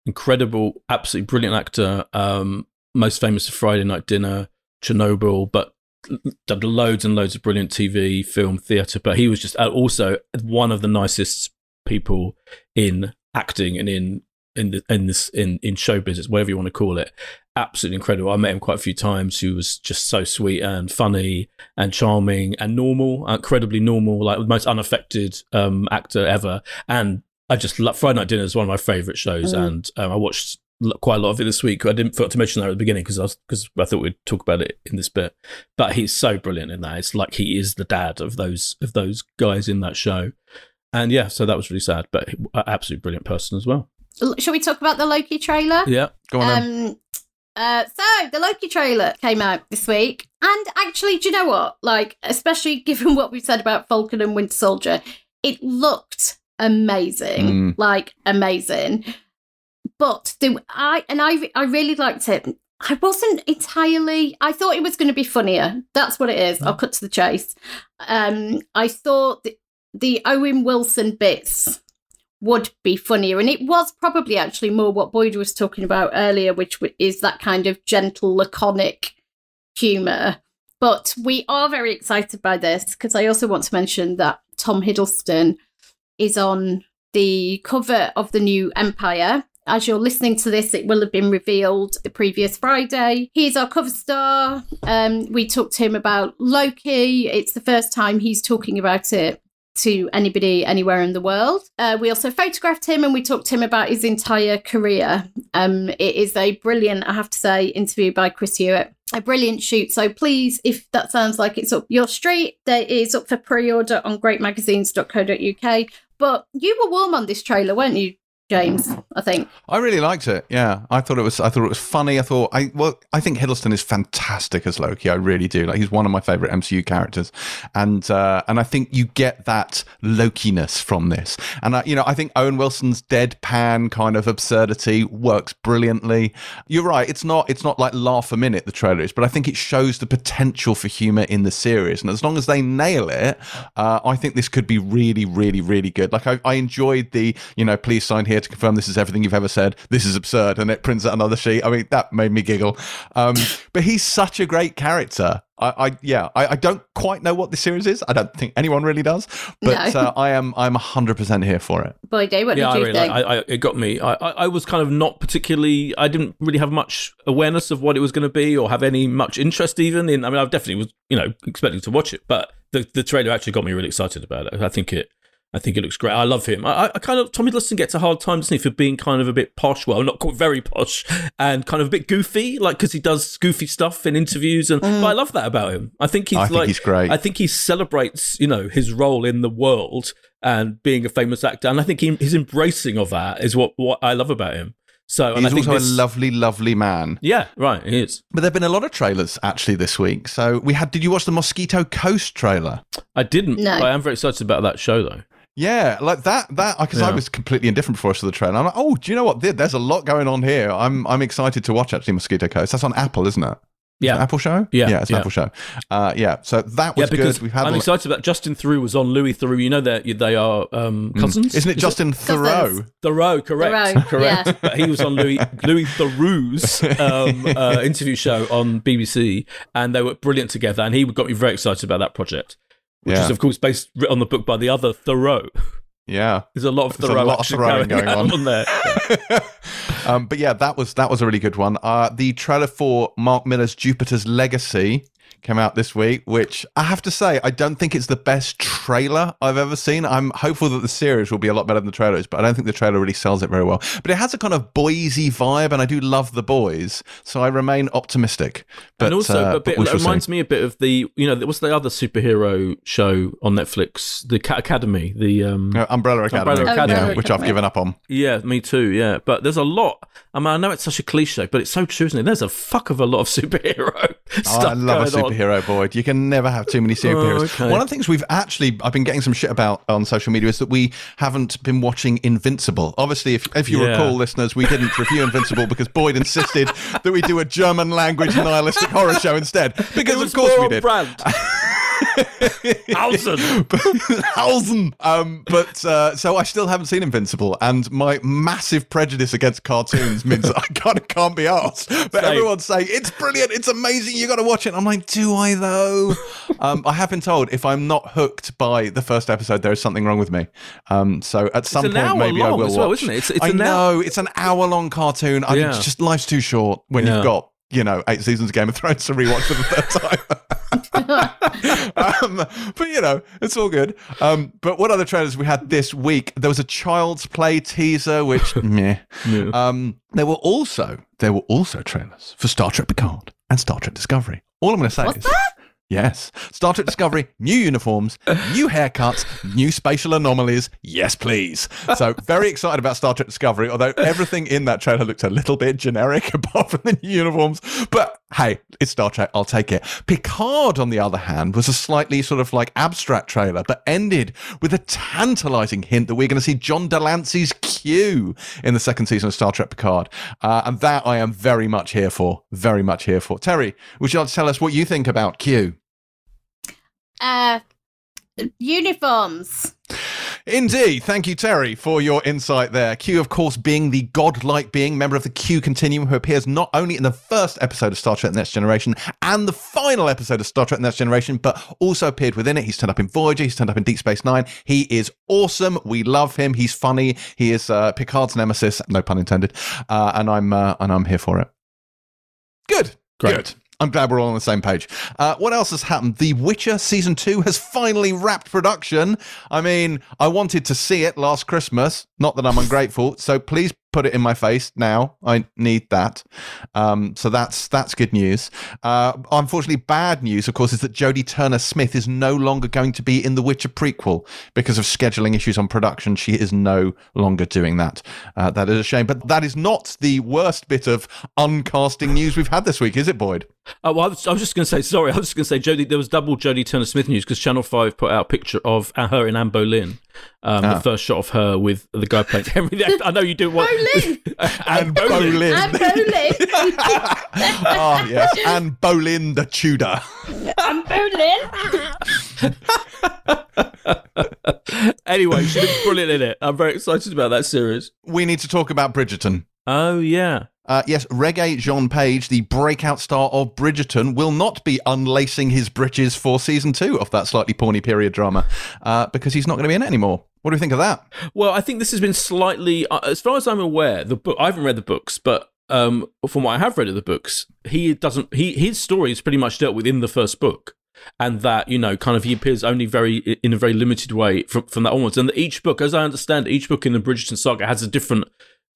incredible, absolutely brilliant actor. Um, most famous for Friday Night Dinner, Chernobyl, but done loads and loads of brilliant TV, film, theatre. But he was just uh, also one of the nicest people in acting and in in the, in this in in show business, whatever you want to call it. Absolutely incredible. I met him quite a few times. He was just so sweet and funny and charming and normal, incredibly normal, like the most unaffected um, actor ever. And I just love Friday Night Dinner is one of my favorite shows, Mm. and um, I watched quite a lot of it this week. I didn't forget to mention that at the beginning because I was because I thought we'd talk about it in this bit. But he's so brilliant in that. It's like he is the dad of those of those guys in that show. And yeah, so that was really sad, but absolutely brilliant person as well. Shall we talk about the Loki trailer? Yeah, Go on. Um, uh, so the Loki trailer came out this week, and actually, do you know what? Like, especially [laughs] given what we've said about Falcon and Winter Soldier, it looked amazing, Mm. like amazing. But the I and I I really liked it. I wasn't entirely. I thought it was going to be funnier. That's what it is. I'll cut to the chase. Um, I thought the, the Owen Wilson bits would be funnier. And it was probably actually more what Boyd was talking about earlier, which is that kind of gentle, laconic humour. But we are very excited by this because I also want to mention that Tom Hiddleston is on the cover of the new Empire. As you're listening to this, it will have been revealed the previous Friday. He's our cover star. Um, we talked to him about Loki. It's the first time he's talking about it to anybody anywhere in the world. Uh, we also photographed him and we talked to him about his entire career. Um, it is a brilliant, I have to say, interview by Chris Hewitt. A brilliant shoot. So please, if that sounds like it's up your street, there is up for pre-order on greatmagazines.co.uk. But you were warm on this trailer, weren't you, James? I think. I really liked it. Yeah, I thought it was. I thought it was funny. I thought I well, I think Hiddleston is fantastic as Loki. I really do. Like he's one of my favorite MCU characters, and uh, and I think you get that Loki-ness from this. And I, you know, I think Owen Wilson's deadpan kind of absurdity works brilliantly. You're right. It's not. It's not like laugh a minute. The trailer is, but I think it shows the potential for humor in the series. And as long as they nail it, uh, I think this could be really, really, really good. Like I, I enjoyed the, you know, please sign here to confirm this is everything you've ever said. This is absurd, and it prints out another sheet. I mean, that made me giggle. Um, [laughs] but he's such a great character. I, I yeah, I, I don't quite know what this series is. I don't think anyone really does. But No. uh, I am, I'm hundred percent here for it. Boyd, what yeah, I did you really think? like. I, I, it got me. I, I, I was kind of not particularly. I didn't really have much awareness of what it was going to be, or have any much interest even in. I mean, I definitely was, you know, expecting to watch it, but the the trailer actually got me really excited about it. I think it I think it looks great. I love him. I, I kind of Tommy Hiddleston gets a hard time, doesn't he, for being kind of a bit posh. Well, not quite very posh, and kind of a bit goofy, like because he does goofy stuff in interviews. And but I mm. love that about him. I think he's I think he's great. I think he celebrates, you know, his role in the world and being a famous actor. And I think he, his embracing of that is what what I love about him. So and He's I think also this, a lovely, lovely man. yeah, right, he is. But there've been a lot of trailers actually this week. So we had. Did you watch the Mosquito Coast trailer? I didn't. No. I am very excited about that show though. Yeah, like that. That because I was completely indifferent before I saw the trailer. I'm like, oh, do you know what? There- There's a lot going on here. I'm I'm excited to watch actually Mosquito Coast. That's on Apple, isn't it? Yeah. Apple show. Yeah, yeah, it's an yeah. Apple show. Uh, yeah, so that Yeah, was because good. We've had. I'm a- excited about Justin Theroux was on Louis Theroux. You know that they are um, cousins, Mm. Isn't it Is Justin Thoreau? Theroux? Correct, Theroux, [laughs] correct. yeah. But he was on Louis Louis Theroux's um, [laughs] uh, interview show on BBC, and they were brilliant together. And he got me very excited about that project, which Yeah. is of course based on the book by the other Thoreau. Yeah. There's a lot of Thoreau lot of going, going on. on there. [laughs] um, but yeah, that was that was a really good one. Uh, the trailer for Mark Millar's Jupiter's Legacy came out this week, which I have to say I don't think it's the best trailer I've ever seen. I'm hopeful that the series will be a lot better than the trailers, but I don't think the trailer really sells it very well. But it has a kind of boysy vibe, and I do love the boys, so I remain optimistic. But and also, uh, a bit, we it shall see. reminds me a bit of the you know what's the other superhero show on Netflix, the Cat Academy, the um, Uh, Umbrella Academy, Umbrella Academy. yeah, which I've given up on. Yeah, me too. Yeah, but there's a lot. I mean, I know it's such a cliche, but it's so true, isn't it? There's a fuck of a lot of [laughs] superhero Oh, stuff I love a going on. superhero, Boyd. You can never have too many superheroes. Oh, okay. One of the things we've actually I've been getting some shit about on social media is that we haven't been watching Invincible. Obviously, if if you Yeah. recall, listeners, we didn't review Invincible because Boyd insisted that we do a German language nihilistic horror show instead. Because of course we did. [laughs] Hausen. Hausen. Um, but uh, so I still haven't seen Invincible, and my massive prejudice against cartoons means I kind of can't be asked. But Same. everyone's saying it's brilliant, it's amazing, you got to watch it. I'm like, do I though? um, I have been told if I'm not hooked by the first episode, there is something wrong with me. Um, so at some point, maybe I will as well, watch. isn't it? It's- it's I an hour- know it's an hour long cartoon. I, Yeah. It's just life's too short when Yeah. you've got you know eight seasons of Game of Thrones to rewatch for the third [laughs] time. Um, but you know, it's all good. Um, but what other trailers we had this week? There was a Child's Play teaser, which [laughs] meh. Yeah. Um, there were also there were also trailers for Star Trek Picard and Star Trek Discovery. All I'm going to say What's is. Yes. Star Trek Discovery, [laughs] new uniforms, new haircuts, new spatial anomalies. Yes, please. So, very excited about Star Trek Discovery, although everything in that trailer looked a little bit generic [laughs] apart from the new uniforms. But hey, it's Star Trek. I'll take it. Picard, on the other hand, was a slightly sort of like abstract trailer, but ended with a tantalizing hint that we're going to see John de Lancie's Q in the second season of Star Trek Picard. Uh, and that I am very much here for. Very much here for. Terri, would you like to tell us what you think about Q? Uh, uniforms. Indeed. Thank you, Terri, for your insight there. Q, of course, being the godlike being, member of the Q Continuum, who appears not only in the first episode of Star Trek The Next Generation and the final episode of Star Trek The Next Generation, but also appeared within it. He's turned up in Voyager, he's turned up in Deep Space Nine. He is awesome. We love him. He's funny. He is uh, Picard's nemesis, no pun intended. Uh, and I'm uh, and I'm here for it. Good. Great. Good. I'm glad we're all on the same page. Uh, what else has happened? The Witcher season two has finally wrapped production. I mean, I wanted to see it last Christmas. Not that I'm ungrateful. So please put it in my face now. I need that. Um, so that's that's good news. Uh, unfortunately, bad news, of course, is that Jodie Turner Smith is no longer going to be in the Witcher prequel because of scheduling issues on production. She is no longer doing that. Uh, that is a shame. But that is not the worst bit of uncasting news we've had this week, is it, Boyd? Oh, well, I was, I was just going to say, sorry, I was just going to say, Jodie, there was double Jodie Turner Smith news because Channel 5 put out a picture of her in Anne Boleyn. Um, Ah. The first shot of her with the guy playing [laughs] Henry. I know you do want. Boleyn! Anne Boleyn. Boleyn. I'm Boleyn. Ah, yes. And Bolin the Tudor. I'm Boleyn. [laughs] Anyway, she looks brilliant in it. I'm very excited about that series. We need to talk about Bridgerton. Oh, yeah. Uh, yes, Regé-Jean Page, the breakout star of Bridgerton, will not be unlacing his breeches for season two of that slightly porny period drama uh, because he's not going to be in it anymore. What do you think of that? Well, I think this has been slightly, uh, as far as I'm aware, the book. I haven't read the books, but um, from what I have read of the books, he doesn't. He his story is pretty much dealt with in the first book. and that you know, kind of he appears only very in a very limited way from, from that onwards. And each book, as I understand, each book in the Bridgerton saga has a different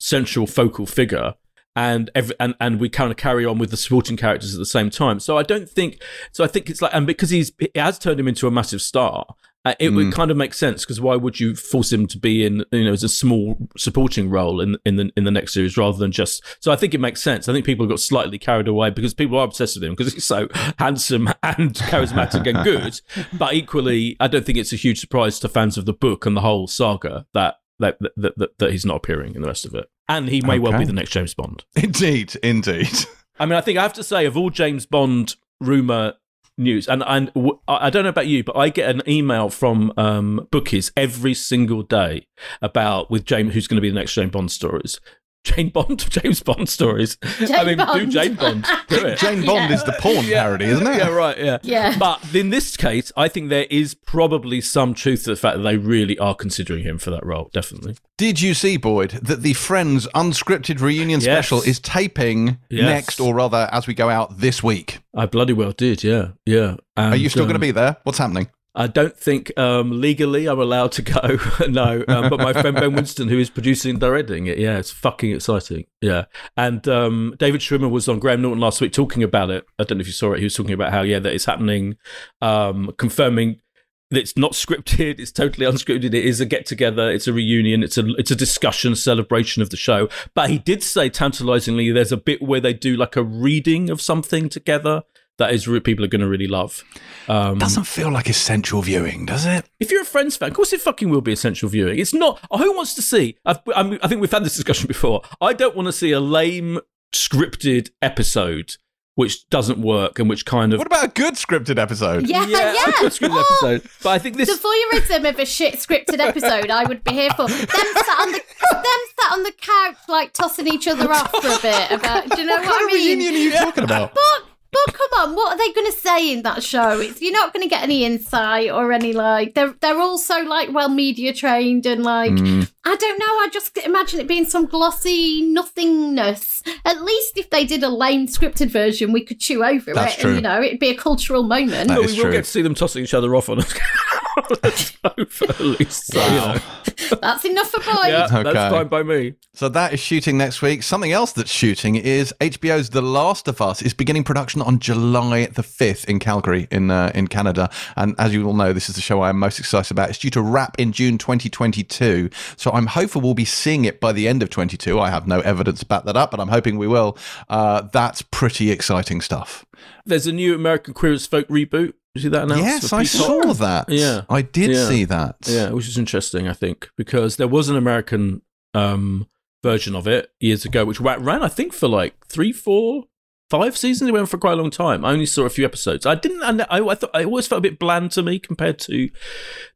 central focal figure and every, and and we kind of carry on with the supporting characters at the same time. So I don't think so. I think it's like and because he's it has turned him into a massive star. Uh, it Mm. would kind of make sense because why would you force him to be in you know as a small supporting role in in the in the next series rather than just so I think it makes sense. I think people got slightly carried away because people are obsessed with him because he's so [laughs] handsome and charismatic and good. But equally, I don't think it's a huge surprise to fans of the book and the whole saga that that that, that, that he's not appearing in the rest of it. And he may well be the next James Bond. [laughs] Indeed, indeed. I mean, I think I have to say, of all James Bond rumor news, and and w- I I don't know about you, but I get an email from um, bookies every single day about with James, who's going to be the next James Bond stories. Jane Bond, [laughs] James Bond stories. I Jane mean, do Jane Bond, [laughs] do it. Jane Bond Yeah. is the porn parody, isn't it? Yeah, right. Yeah, Yeah. But in this case, I think there is probably some truth to the fact that they really are considering him for that role. Definitely. Did you see, Boyd, that the Friends unscripted reunion Yes. special is taping Yes. next, or rather, as we go out this week? I bloody well did. Yeah, yeah. Are you still um, going to be there? What's happening? I don't think um, legally I'm allowed to go. [laughs] no, um, but my friend Ben Winston, who is producing and directing it, yeah, it's fucking exciting. Yeah, and um, David Schwimmer was on Graham Norton last week talking about it. I don't know if you saw it. He was talking about how yeah that it's happening, um, confirming that it's not [laughs] scripted. It's totally unscripted. It is a get together. It's a reunion. It's a it's a discussion, celebration of the show. But he did say tantalizingly, there's a bit where they do like a reading of something together. That is re- people are going to really love. Um, Doesn't feel like essential viewing, does it? if you're a Friends fan, of course it fucking will be essential viewing. It's not. Who wants to see? I've, I, mean, I think we've had this discussion before. I don't want to see a lame scripted episode which doesn't work and which kind of What about a good scripted episode? Yeah, yeah. a good scripted Oh, episode. [laughs] But I think this. The voyeurism of a shit scripted episode, I would be here for. Them sat on the them sat on the couch, like tossing each other off for a bit. About, do you know What what, kind I of mean? reunion are you talking about? But but come on, what are they going to say in that show? It's you're not going to get any insight or any like. They're they're also like well media trained and like Mm. I don't know. I just imagine it being some glossy nothingness. At least if they did a lame scripted version, we could chew over That's it. true. And, you know, it'd be a cultural moment. That but is we will true. get to see them tossing each other off on a, [laughs] [laughs] on a sofa at least. You know. That's enough for Boyd. Yeah, Okay. that's fine by me. So that is shooting next week. Something else that's shooting is HBO's The Last of Us is beginning production on July the 5th in Calgary in uh, in Canada. And as you all know, this is the show I'm most excited about. It's due to wrap in June 2022. So I'm hopeful we'll be seeing it by the end of 22. I have no evidence to back that up, but I'm hoping we will. Uh, that's pretty exciting stuff. There's a new American Queer as Folk reboot. You see that announced? yes, I saw that. Yeah. I did Yeah. see that. Yeah, which is interesting, I think, because there was an American um, version of it years ago, which ran, I think, for like three, four, five seasons. It went for quite a long time. I only saw a few episodes. I didn't. I, I, I thought I always felt a bit bland to me compared to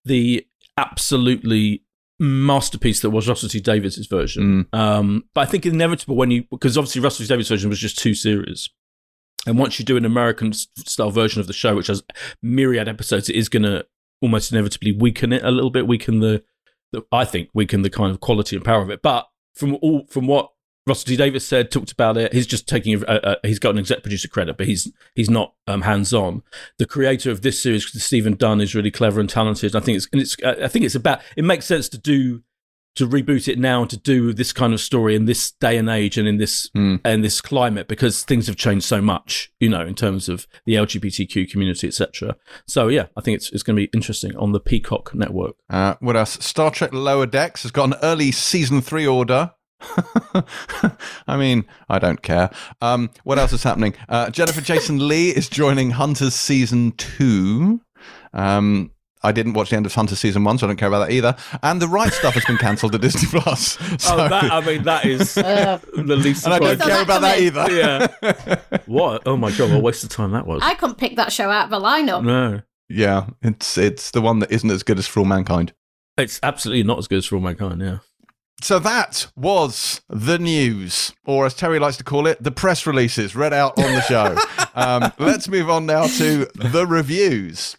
the absolutely masterpiece that was Russell T Davies' version. Um, but I think inevitable when you because obviously Russell T Davies' version was just two series. And once you do an American style version of the show, which has myriad episodes, it is going to almost inevitably weaken it a little bit, weaken the, the, I think, weaken the kind of quality and power of it. But from all from what Russell T Davies said, talked about it, he's just taking, a, a, a- he's got an exec producer credit, but he's he's not um, hands on. The creator of this series, Stephen Dunn, is really clever and talented. I think it's, and it's, I think it's about. It makes sense to do to reboot it now and to do this kind of story in this day and age and in this Mm. in this climate because things have changed so much, you know, in terms of the LGBTQ community, etc. So yeah, I think it's it's going to be interesting on the Peacock network. Uh, what else? Star Trek Lower Decks has got an early season three order. [laughs] I mean, I don't care. Um, what else is happening? Uh, Jennifer Jason Lee is joining Hunters season two. Um, I didn't watch the end of Hunters season one, so I don't care about that either. And the right stuff has been cancelled at Disney Plus. [laughs] So, oh, that I mean, that is [laughs] Uh, the least. and I don't care that about that either. Yeah. [laughs] what? Oh my god! What a waste of time that was. I couldn't pick that show out of a lineup. no, Yeah, it's it's the one that isn't as good as For All Mankind. it's absolutely not as good as For All Mankind. Yeah. So that was the news, or as Terri likes to call it, the press releases read out on the show. um, let's move on now to the reviews.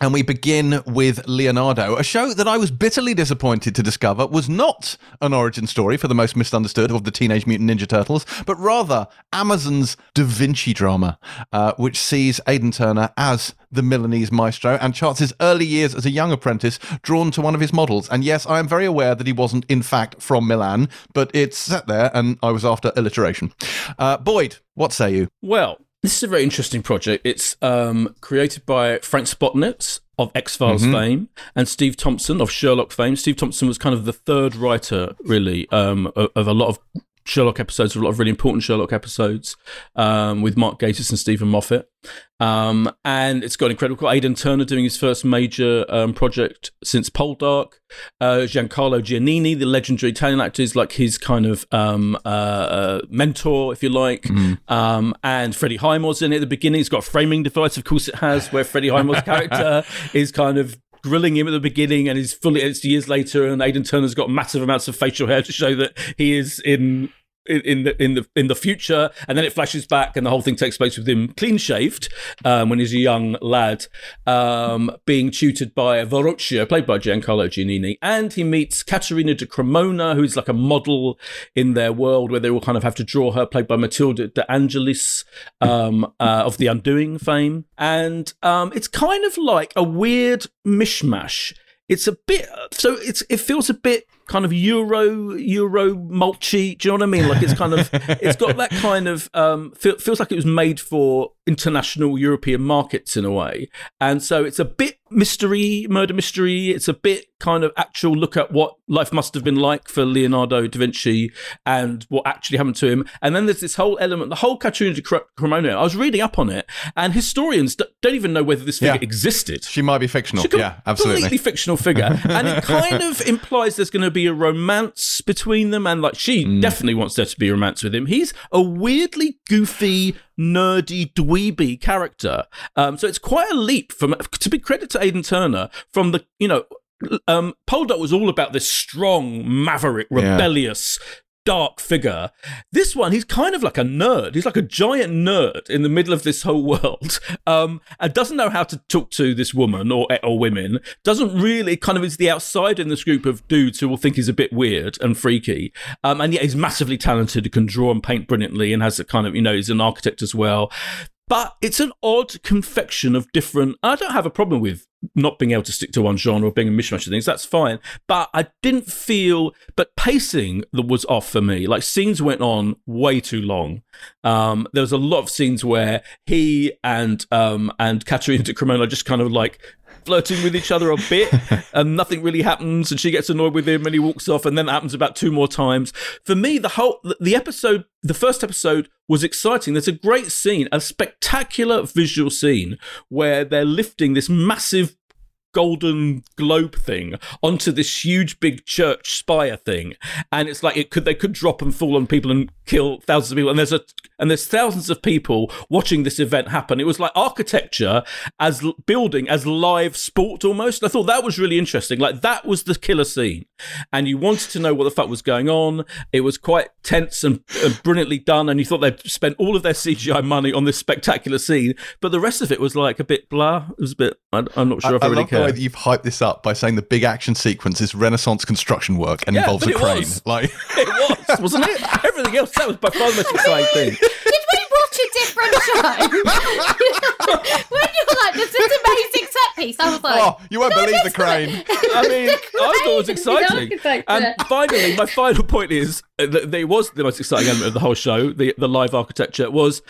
And we begin with Leonardo, a show that I was bitterly disappointed to discover was not an origin story for the most misunderstood of the Teenage Mutant Ninja Turtles, but rather Amazon's Da Vinci drama, uh, which sees Aidan Turner as the Milanese maestro and charts his early years as a young apprentice drawn to one of his models. And yes, I am very aware that he wasn't, in fact, from Milan, but it's set there and I was after alliteration. Uh, Boyd, what say you? Well, this is a very interesting project. It's um, created by Frank Spotnitz of X Files Mhm. fame and Steve Thompson of Sherlock fame. Steve Thompson was kind of the third writer, really, um, of, of a lot of Sherlock episodes, a lot of really important Sherlock episodes, um, with Mark Gatiss and Steven Moffat. Um, and it's got incredible. Aidan Turner doing his first major um, project since Poldark. Uh, Giancarlo Giannini, the legendary Italian actor, is like his kind of um, uh, uh, mentor, if you like. Um, and Freddie Highmore's in it at the beginning. It's got a framing device, of course it has, where Freddie Highmore's [laughs] character is kind of grilling him at the beginning and he's fully it's years later and Aidan Turner's got massive amounts of facial hair to show that he is in in, the in the in the future, and then it flashes back, and the whole thing takes place with him clean shaved um, when he's a young lad, um, being tutored by Verrocchio, played by Giancarlo Giannini, and he meets Caterina de Cremona, who's like a model in their world where they all kind of have to draw her, played by Matilda de Angelis um, uh, of the Undoing fame, and um, it's kind of like a weird mishmash. It's a bit so it's it feels a bit kind of euro euro mulchy. Do you know what I mean? Like it's kind of it's got that kind of um feel, feels like it was made for international European markets in a way, and so it's a bit mystery, murder mystery. It's a bit kind of actual look at what life must have been like for Leonardo da Vinci and what actually happened to him. And then there's this whole element, the whole Caterina de Cremona. I was reading up on it, and historians don't even know whether this figure Yeah. existed. She might be fictional. Yeah, absolutely. Completely fictional figure. and it kind of [laughs] implies there's going to be a romance between them. And like, she Mm. definitely wants there to be a romance with him. He's a weirdly goofy, nerdy, dweeby character. Um, so it's quite a leap from, to be credit to Aidan Turner, from the, you know, um, Poldark was all about this strong, maverick, rebellious, dark figure. This one, he's kind of like a nerd. He's like a giant nerd in the middle of this whole [laughs] world, um, and doesn't know how to talk to this woman or or women. Doesn't really kind of is the outsider in this group of dudes who will think he's a bit weird and freaky. Um, and yet he's massively talented, He can draw and paint brilliantly, and has a kind of you know he's an architect as well. But it's an odd confection of different. I don't have a problem with not being able to stick to one genre or being a mishmash of things. That's fine. But I didn't feel. But pacing was off for me. Like scenes went on way too long. Um, there was a lot of scenes where he and um, and Caterina de Cremona just kind of like flirting with each other a bit [laughs] and nothing really happens and she gets annoyed with him and he walks off and then that happens about two more times. For me the whole the episode the first episode was exciting. There's a great scene a spectacular visual scene where they're lifting this massive golden globe thing onto this huge big church spire thing. And it's like it could they could drop and fall on people and kill thousands of people. And there's a and there's thousands of people watching this event happen. It was like architecture as building as live sport almost. I thought that was really interesting. Like that was the killer scene. And you wanted to know what the fuck was going on. It was quite tense and, and brilliantly done. And you thought they'd spent all of their cgi money on this spectacular scene. But the rest of it was like a bit blah. It was a bit i'm not sure I, if i, I really care way that you've hyped this up by saying the big action sequence is Renaissance construction work and Yeah, involves a it crane. was. Like, [laughs] it was, wasn't it? [laughs] Everything else, that was by far the most exciting thing. Did we watch a different show? [laughs] when you were like, this is amazing set piece, I was like, oh, you won't believe the crane. I mean, I thought it was exciting. And finally, my final point is uh, that that it was the most exciting element of the whole show, the, the live architecture, was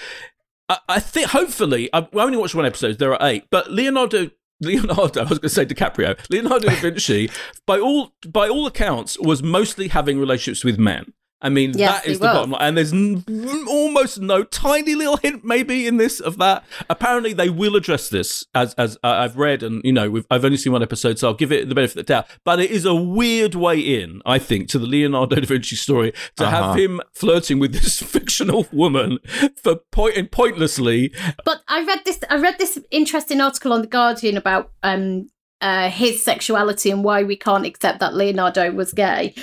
I, I think, hopefully, I, I only watched one episode, there are eight, but Leonardo. Leonardo, [laughs] I was going to say DiCaprio. Leonardo da Vinci, by all by all accounts, was mostly having relationships with men. I mean, Yes, that he is the was. bottom line. And there's n- almost no tiny little hint, maybe, in this of that. Apparently, they will address this, as as uh, I've read, and you know, we've, I've only seen one episode, so I'll give it the benefit of the doubt. But it is a weird way in, I think, to the Leonardo da Vinci story to Uh-huh. have him flirting with this [laughs] fictional woman for point and pointlessly. But I read this. I read this interesting article on the Guardian about um, uh, his sexuality and why we can't accept that Leonardo was gay.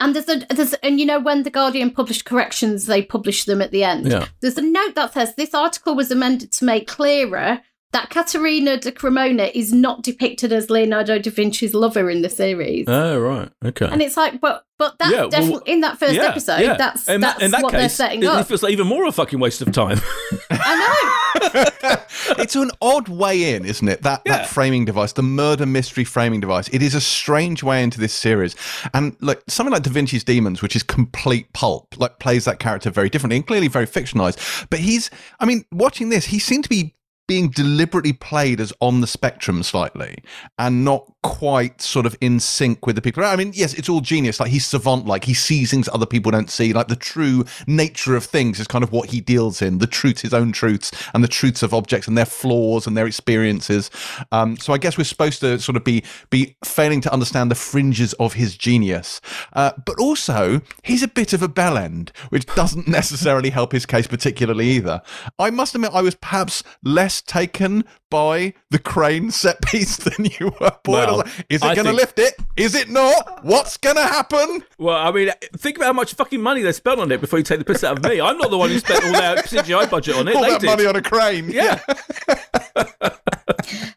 And there's a there's and you know when the Guardian published corrections, they published them at the end. Yeah. There's a note that says this article was amended to make clearer that Caterina de Cremona is not depicted as Leonardo da Vinci's lover in the series. Oh right, okay. and it's like, but but that's Yeah, well, in that first yeah, episode. yeah. That's in that's that, in that what they're case, setting it, up. it feels like even more a fucking waste of time. [laughs] I know. [laughs] it's an odd way in, isn't it? That Yeah. that framing device, the murder mystery framing device. It is a strange way into this series. And look, something like Da Vinci's Demons, which is complete pulp, like plays that character very differently and clearly very fictionalized. But he's, I mean, watching this, he seemed to be being deliberately played as on the spectrum slightly and not quite sort of in sync with the people. I mean, yes, it's all genius. Like he's savant, like he sees things other people don't see. Like the true nature of things is kind of what he deals in the truths, his own truths, and the truths of objects and their flaws and their experiences. Um, so I guess we're supposed to sort of be be failing to understand the fringes of his genius. Uh, but also, he's a bit of a bell end, which doesn't [laughs] necessarily help his case particularly either. I must admit, I was perhaps less taken by the crane set piece [laughs] than you were. Boyd. Well, like, is it I going to think- lift it? Is it not? What's going to happen? well, I mean, think about how much fucking money they spent on it before you take the piss out of me. I'm not the one who spent all their CGI budget on it. All they that did. money on a crane. yeah.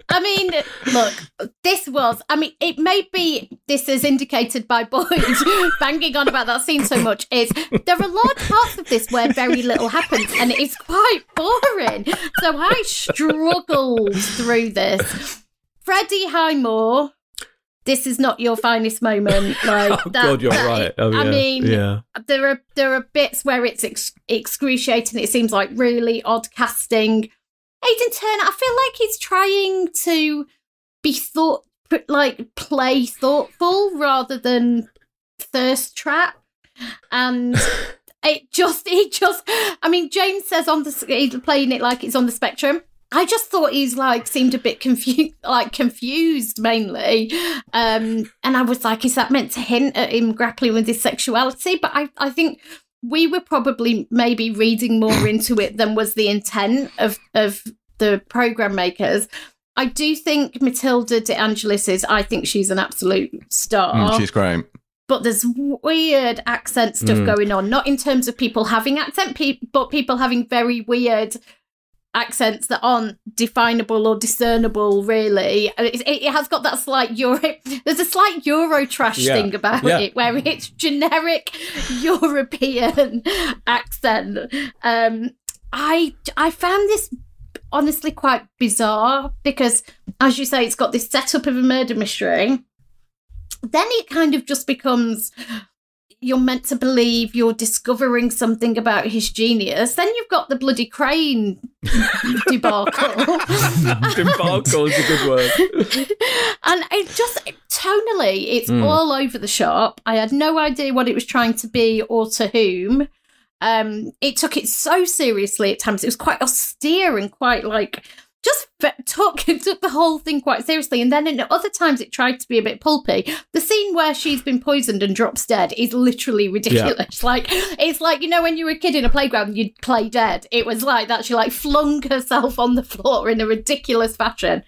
I mean, look, this was, I mean, it may be this is indicated by Boyd [laughs] banging on about that scene so much, is there are large parts of this where very little happens and it is quite boring. So I through this. Freddie Highmore, this is not your finest moment. [laughs] Like Oh that, God, you're that- right. Oh, I yeah. mean, yeah. there are there are bits where it's ex- excruciating. It seems like really odd casting. Aidan Turner, I feel like he's trying to be thought like play thoughtful rather than thirst trap, and [laughs] it just it just. I mean, James says on the he's playing it like it's on the spectrum. I just thought he's like seemed a bit confused, [laughs] like confused mainly, um, and I was like, is that meant to hint at him grappling with his sexuality? But I, I think we were probably maybe reading more [coughs] into it than was the intent of of the program makers. I do think Matilda De Angelis is. I think she's an absolute star Mm, she's great. but there's weird accent stuff Mm. going on not in terms of people having accent pe- but people having very weird accents that aren't definable or discernible really it, it has got that slight euro [laughs] there's a slight euro trash Yeah. thing about Yeah. it where it's generic [laughs] european accent um i i found this honestly quite bizarre because as you say it's got this setup of a murder mystery then it kind of just becomes you're meant to believe you're discovering something about his genius. Then you've got the bloody crane [laughs] debacle. [laughs] Debacle is a good word. [laughs] and it just tonally, it's Mm. all over the shop. I had no idea what it was trying to be or to whom. Um, it took it so seriously at times. It was quite austere and quite like just took [laughs] took the whole thing quite seriously. And then at other times, it tried to be a bit pulpy. The scene where she's been poisoned and drops dead is literally ridiculous. [laughs] Like it's like you know when you were a kid in a playground, you'd play dead. It was like that. She like flung herself on the [laughs] floor in a ridiculous fashion.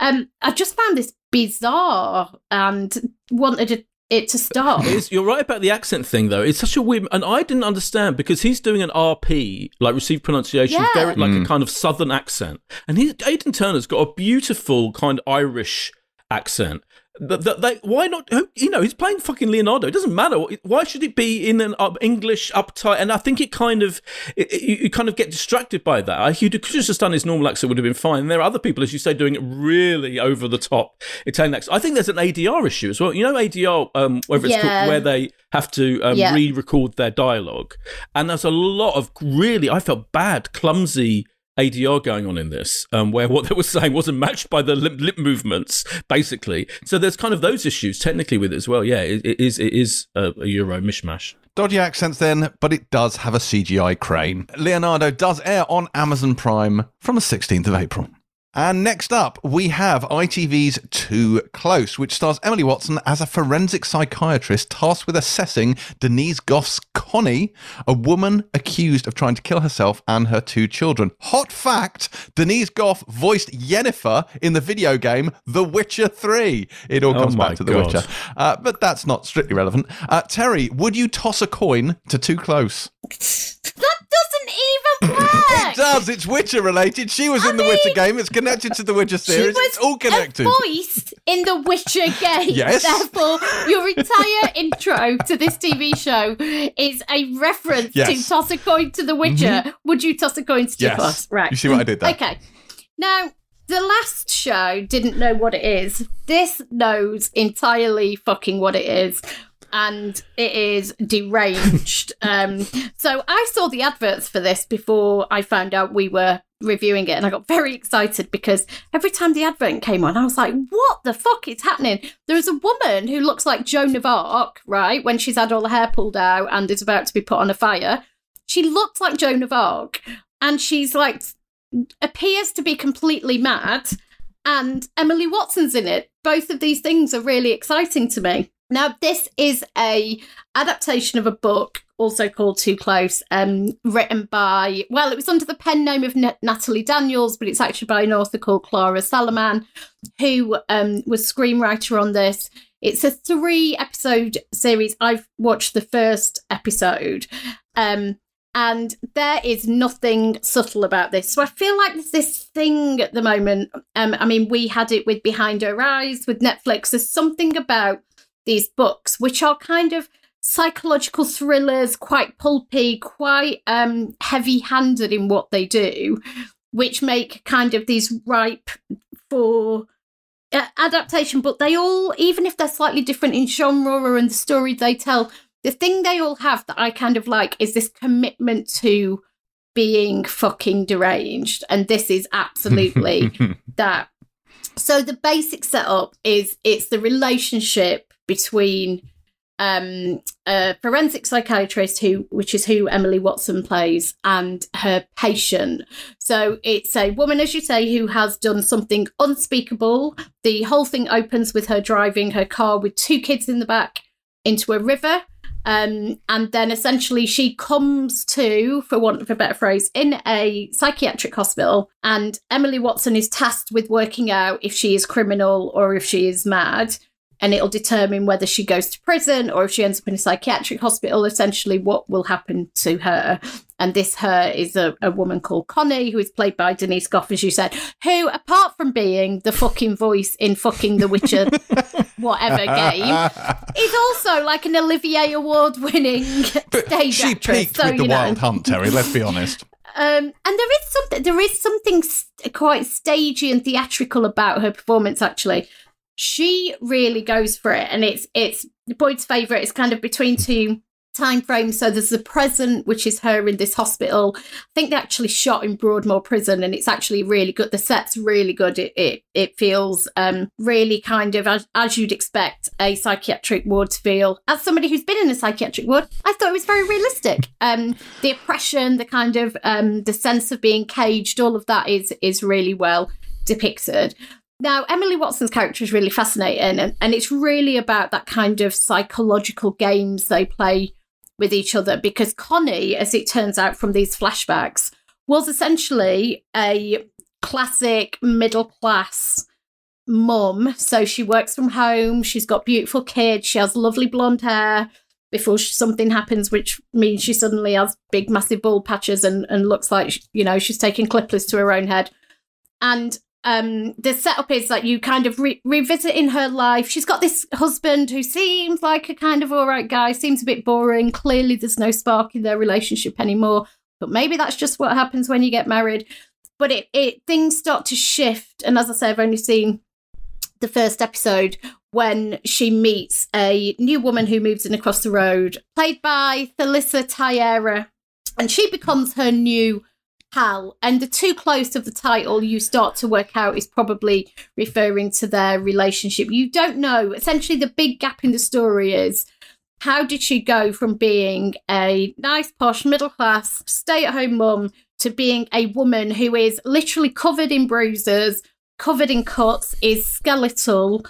Um, I just found this bizarre and wanted it, it to stop. It's, you're right about the accent thing, though. It's such a weird, and I didn't understand because he's doing an RP, like received pronunciation, Yeah. very like a mm. kind of southern accent, and he Aidan Turner's got a beautiful kind of Irish accent. That, that they, why not? who- You know, he's playing fucking Leonardo. It doesn't matter. Why should it be in an up, English uptight? And I think it kind of, it, it- you, kind of get distracted by that. I, he could have just done his normal accent it would have been fine. And there are other people, as you say, doing it really over the top Italian accent. I think there's an ADR issue as well. You know, ADR, um, whether it's Yeah. called, where they have to um, Yeah. re-record their dialogue, and there's a lot of really, I felt bad, clumsy ADR going on in this, um, where what they were [laughs] saying wasn't matched by the lip, lip movements, basically. So there's kind of those issues technically with it as well. Yeah, it, it is it is a, a Euro mishmash. Dodgy accents then, but it does have a CGI crane. Leonardo does air on Amazon Prime from the 16th of April. And next up, we have ITV's Too Close, which stars Emily Watson as a forensic psychiatrist tasked with assessing Denise Gough's Connie, a woman accused of trying to kill herself and her two children. Hot fact Denise Goff voiced Yennefer in the video game The Witcher 3. It all Oh comes my back to The God. Witcher. Uh, but that's not strictly relevant. Uh, Terri, would you toss a coin to Too Close? That doesn't even complex. It does. It's Witcher related. She was in the Witcher game. It's connected to the Witcher She series. was It's all connected. a voice in the Witcher [laughs] game. Yes. Therefore, your entire [laughs] intro to this TV show is a reference Yes. Mm-hmm. to toss a coin to the Witcher. Would you toss a coin to Yes. us? Right. You see what I did there? Okay. Now, the last show didn't know what it is. This knows entirely fucking what it is. And it is deranged. [laughs] um, so I saw the adverts for this before I found out we were reviewing it, and I got very excited because every time the advert came on, I was like, "What the fuck is happening?" There is a woman who looks like Joan of Arc, right, when she's had all her hair pulled out and is about to be put on a fire. She looks like Joan of Arc, and she's like appears to be completely mad and Emily Watson's in it. Both of these things are really exciting to me. Now, this is a adaptation of a book also called Too Close, um, written by well, it was under the pen name of N- Natalie Daniels, but it's actually by an author called Clara Salaman, who um, was screenwriter on this. It's a three episode series. I've watched the first episode. Um, and there is nothing subtle about this. So I feel like there's this thing at the moment. Um, I mean, we had it with Behind Her Eyes with Netflix. There's something about these books which are kind of psychological thrillers, quite pulpy, quite um, heavy-handed in what they do, which make kind of these ripe for uh, adaptation. But they all, even if they're slightly different in genre or in the story they tell, the thing they all have that I kind of like is this commitment to being fucking deranged. And this is absolutely [laughs] that. So the basic setup is it's the relationship between um, a forensic psychiatrist who, which is who Emily Watson plays, and her patient. So it's a woman, as you say, who has done something unspeakable. The whole thing opens with her driving her car with two kids in the back into a river. Um, and then essentially she comes to, for want of a better phrase, in a psychiatric hospital. And Emily Watson is tasked with working out if she is criminal or if she is mad. And it'll determine whether she goes to prison or if she ends up in a psychiatric hospital, essentially what will happen to her. And this her is a, a woman called Connie, who is played by Denise Gough, as you said, who, apart from being the fucking voice in fucking The Witcher [laughs] whatever game, is also like an Olivier Award winning stage she actress. peaked So, with the know. Wild Hunt, Terri. Let's be honest. Um, and there is something there is something st- quite stagey and theatrical about her performance. Actually, she really goes for it, and it's it's Boyd's favorite. It's kind of between two time frames. So there's the present, which is her in this hospital. I think they actually shot in Broadmoor Prison, and it's actually really good. The set's really good. It it it feels um really kind of as, as you'd expect a psychiatric ward to feel. As somebody who's been in a psychiatric ward, I thought it was very realistic. [laughs] Um, the oppression, the kind of um the sense of being caged, all of that is is really well depicted. Now, Emily Watson's character is really fascinating, and, and it's really about that kind of psychological games they play with each other. Because Connie, as it turns out from these flashbacks, was essentially a classic middle class mum. So she works from home, she's got beautiful kids, she has lovely blonde hair. Before something happens, which means she suddenly has big, massive bald patches and, and looks like you know she's taking clippers to her own head. And um the setup is that you kind of re- revisiting her life. She's got this husband who seems like a kind of all right guy seems a bit boring. Clearly there's no spark in their relationship anymore. But maybe that's just what happens when you get married. But it, it things start to shift. And as i say i've only seen the first episode when she meets a new woman who moves in across the road played by Thalissa Teixeira and she becomes her new pal. And the too close of the title you start to work out is probably referring to their relationship. You don't know. Essentially, the big gap in the story is how did she go from being a nice, posh, middle class, stay at home mum to being a woman who is literally covered in bruises, covered in cuts, is skeletal.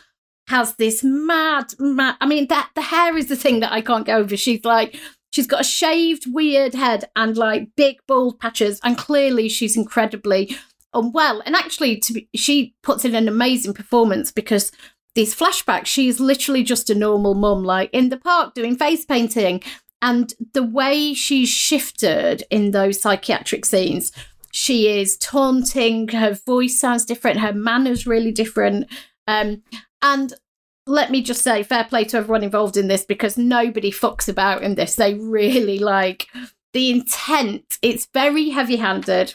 Has this mad, mad. I mean, that the hair is the thing that I can't get over. She's like She's got a shaved, weird head and like big bald patches, and clearly she's incredibly unwell. And actually, to be, she puts in an amazing performance because these flashbacks, she's literally just a normal mum, like in the park doing face painting. And the way she's shifted in those psychiatric scenes, she is taunting, her voice sounds different, her manner's really different. Um, and let me just say, fair play to everyone involved in this because nobody fucks about in this. They really like the intent. It's very heavy handed.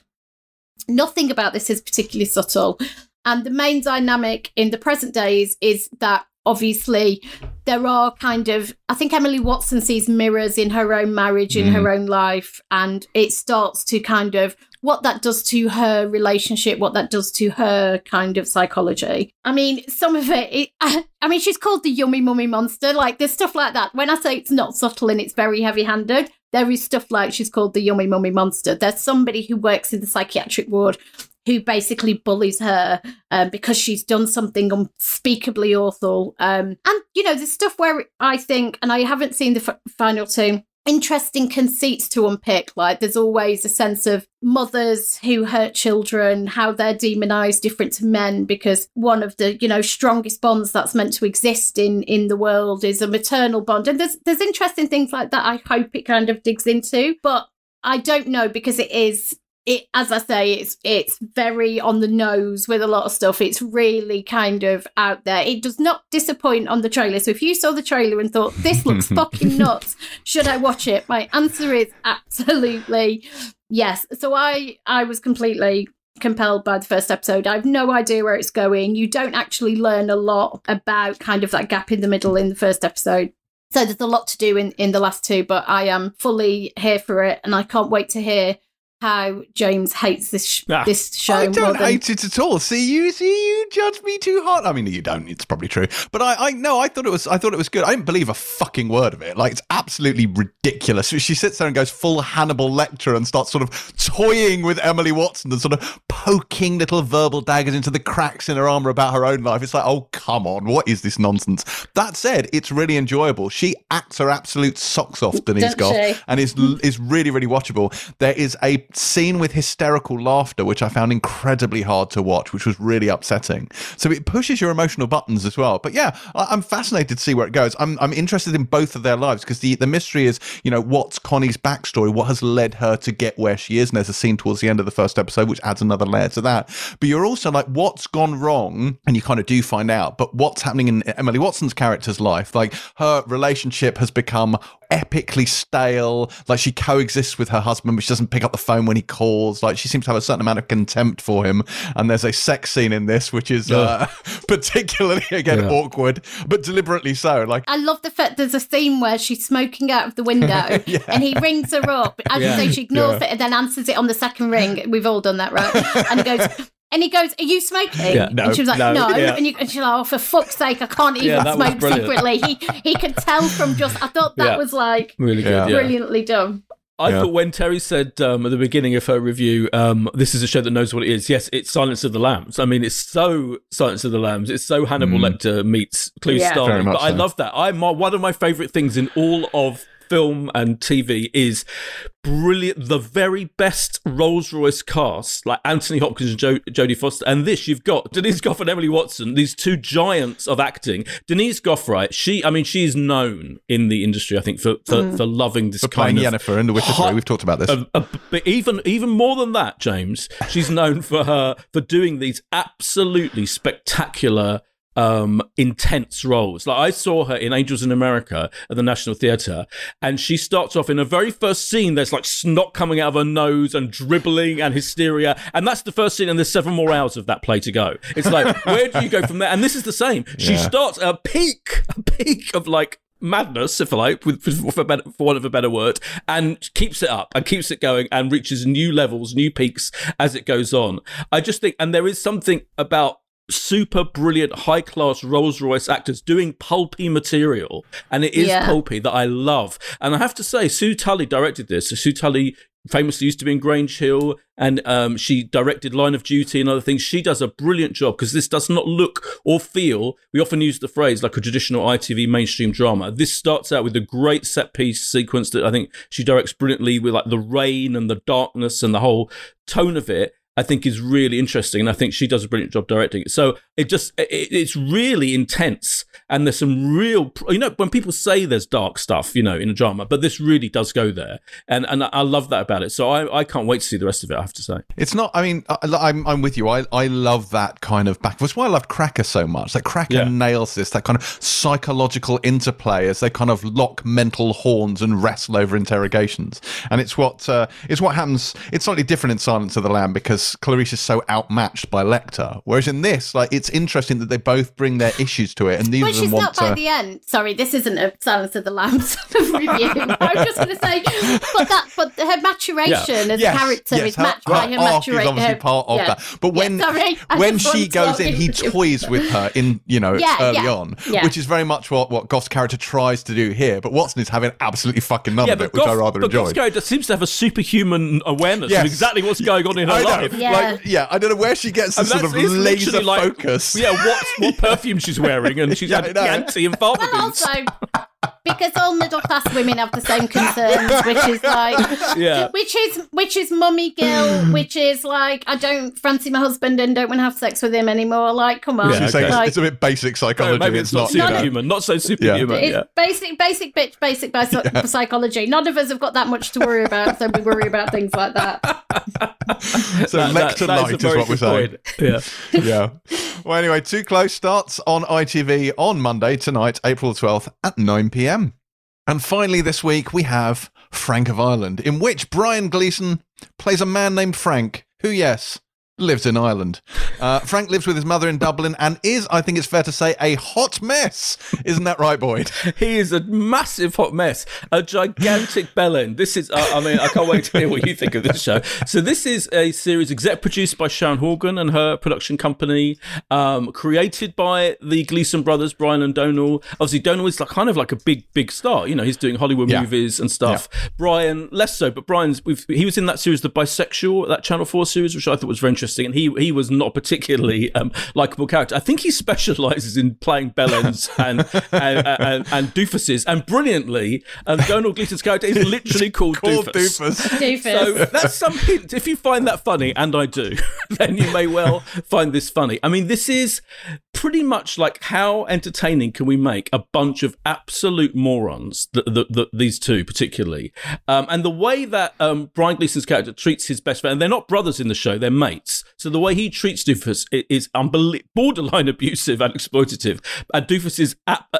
Nothing about this is particularly subtle. And the main dynamic in the present days is that obviously there are kind of i think emily watson sees mirrors in her own marriage in mm. her own life and it starts to kind of what that does to her relationship what that does to her kind of psychology. I mean some of it, it [laughs] i mean she's called the yummy mummy monster. Like there's stuff like that. When i say it's not subtle and it's very heavy handed there is stuff like she's called the yummy mummy monster. There's somebody who works in the psychiatric ward who basically bullies her um, because she's done something unspeakably awful. Um, and, you know, there's stuff where I think, and I haven't seen the f- final two, interesting conceits to unpick. Like there's always a sense of mothers who hurt children, how they're demonized different to men because one of the, you know, strongest bonds that's meant to exist in in the world is a maternal bond. And there's there's interesting things like that I hope it kind of digs into. But I don't know because it is it as I say, it's it's very on the nose with a lot of stuff. It's really kind of out there. It does not disappoint on the trailer. So if you saw the trailer and thought this looks [laughs] fucking nuts, should I watch it? My answer is absolutely yes. So I I was completely compelled by the first episode. I have no idea where it's going. You don't actually learn a lot about kind of that gap in the middle in the first episode. So there's a lot to do in, in the last two, but I am fully here for it and I can't wait to hear how James hates this sh- ah, this show. I don't hate it at all. See you, see you judge me too hard. I mean, you don't. It's probably true, but I, I no, I thought it was, I thought it was good. I didn't believe a fucking word of it. Like it's absolutely ridiculous. She sits there and goes full Hannibal Lecter and starts sort of toying with Emily Watson and sort of poking little verbal daggers into the cracks in her armor about her own life. It's like, oh come on, what is this nonsense? That said, it's really enjoyable. She acts her absolute socks off, Denise Gough, and is is really really watchable. There is a scene with hysterical laughter, which I found incredibly hard to watch, which was really upsetting. So it pushes your emotional buttons as well. But yeah, I- am fascinated to see where it goes. I'm, I'm interested in both of their lives because the, the mystery is, you know, what's Connie's backstory? What has led her to get where she is? And there's a scene towards the end of the first episode, which adds another layer to that. But you're also like, what's gone wrong? And you kind of do find out. But what's happening in Emily Watson's character's life? Like her relationship has become epically stale. Like she coexists with her husband, but she doesn't pick up the phone when he calls. Like she seems to have a certain amount of contempt for him. And there's a sex scene in this, which is uh, [laughs] particularly again yeah. awkward, but deliberately so. Like I love the fact there's a scene where she's smoking out of the window, [laughs] yeah. and he rings her up. As yeah. you say, she ignores it and then answers it on the second ring. We've all done that, right? [laughs] And he goes. And he goes, Are you smoking? Yeah, no, and she was like, No. no. Yeah. And, you, and, she's like, Oh, for fuck's sake, I can't even yeah, smoke secretly. He he could tell from just, I thought that was like really good, brilliantly done. I yeah. thought when Terri said um, at the beginning of her review, um, "This is a show that knows what it is." Yes, it's Silence of the Lambs. I mean, it's so Silence of the Lambs. It's so Hannibal mm. Lecter meets Clue yeah. Starling. But so. I love that. I my, one of my favorite things in all of film and TV is brilliant. The very best Rolls Royce cast, like Anthony Hopkins and jo- Jodie Foster. And this, you've got Denise Gough and Emily Watson, these two giants of acting. Denise Gough, right? She, I mean, she is known in the industry, I think, for for, mm. for loving this for kind playing of Yennefer in The Witcher hot, 3. We've talked about this. Uh, uh, but even even more than that, James, she's known for her for doing these absolutely spectacular um, intense roles. Like I saw her in Angels in America at the National Theatre, and she starts off in a very first scene. There's like snot coming out of her nose and dribbling and hysteria, and that's the first scene. And there's seven more hours of that play to go. It's like [laughs] where do you go from there? And this is the same. She yeah. starts a peak, a peak of like madness, if I like, with, for, better, for want of a better word, and keeps it up and keeps it going and reaches new levels, new peaks as it goes on. I just think, and there is something about super brilliant, high class Rolls Royce actors doing pulpy material. And it is yeah. pulpy that I love. And I have to say, Sue Tully directed this. So Sue Tully famously used to be in Grange Hill and um, she directed Line of Duty and other things. She does a brilliant job because this does not look or feel, we often use the phrase like a traditional ITV mainstream drama. This starts out with a great set piece sequence that I think she directs brilliantly with like the rain and the darkness and the whole tone of it. I think is really interesting, and I think she does a brilliant job directing it. So it just it, it's really intense and there's some real you know when people say there's dark stuff you know in a drama but this really does go there and and i love that about it so i i can't wait to see the rest of it i have to say It's not. I mean, I, I'm I'm with you. I I love that kind of back. That's why I loved Cracker so much. That Cracker Yeah. nails this. That kind of psychological interplay as they kind of lock mental horns and wrestle over interrogations. And it's what uh, it's what happens. It's slightly different in Silence of the Lamb because Clarice is so outmatched by Lecter. Whereas in this, like, it's interesting that they both bring their issues to it, and neither But of them she's want not by the end. Sorry, this isn't a Silence of the Lambs [laughs] review. I was just going to say, but that, but her maturation as Yes, a character yes, is her- matched by her her arc is maturation. obviously part of that. But when sorry, I when just she wanted to goes in, he argue. toys with her in you know Yeah, early yeah, on, yeah. which is very much what what Gough's character tries to do here. But Watson is having absolutely fucking none yeah of but it, which I Gough, rather but enjoy. Gough's character seems to have a superhuman awareness Yes. of exactly what's going on in her I know, life Yeah. like yeah, I don't know where she gets And this sort of laser like- focus. yeah what what perfume she's wearing and she's [laughs] Yeah, I had know. Chianti and father Well, also [laughs] because all middle class women have the same concerns, which is like, Yeah. which is which is mummy guilt, which is like I don't fancy my husband and don't want to have sex with him anymore. Like, come on, Yeah, okay. it's, like, it's a bit basic No, psychology. maybe it's, it's not not, superhuman not so superhuman it's yeah basic, basic bitch, basic basi- psychology. None of us have got that much to worry about, so we worry about things like that. [laughs] So That- that- Lecter light a is what we're saying. point. [laughs] yeah yeah. Well, anyway, Too Close starts on ITV on Monday tonight, April 12th at 9 pm. And finally, this week, we have Frank of Ireland, in which Brian Gleeson plays a man named Frank, who, yes, lives in Ireland. Uh, Frank lives with his mother in Dublin and is, I think it's fair to say, a hot mess. Isn't that right, Boyd? [laughs] He is a massive hot mess, a gigantic bellend. This is, uh, I mean, I can't wait to hear what you think of this show. So, this is a series exec produced by Sharon Horgan and her production company, um, created by the Gleeson brothers, Brian and Domhnall. Obviously, Domhnall is like kind of like a big, big star. You know, he's doing Hollywood Yeah. movies and stuff. Brian, less so, but Brian's, we've, he was in that series, The Bisexual, that Channel 4 series, which I thought was very interesting. And he, he was not a particularly um, likable character. I think he specializes in playing bellends [laughs] and, and, and, and doofuses. And brilliantly, um, Domhnall Gleeson's character is literally [laughs] called, Called Doofus. Doofus. [laughs] Doofus. So that's some hint. If you find that funny, and I do, then you may well find this funny. I mean, this is pretty much like how entertaining can we make a bunch of absolute morons, the, the, the, these two particularly, um, and the way that um, Brian Gleeson's character treats his best friend, and they're not brothers in the show, they're mates. So the way he treats Doofus is borderline abusive and exploitative. And Doofus is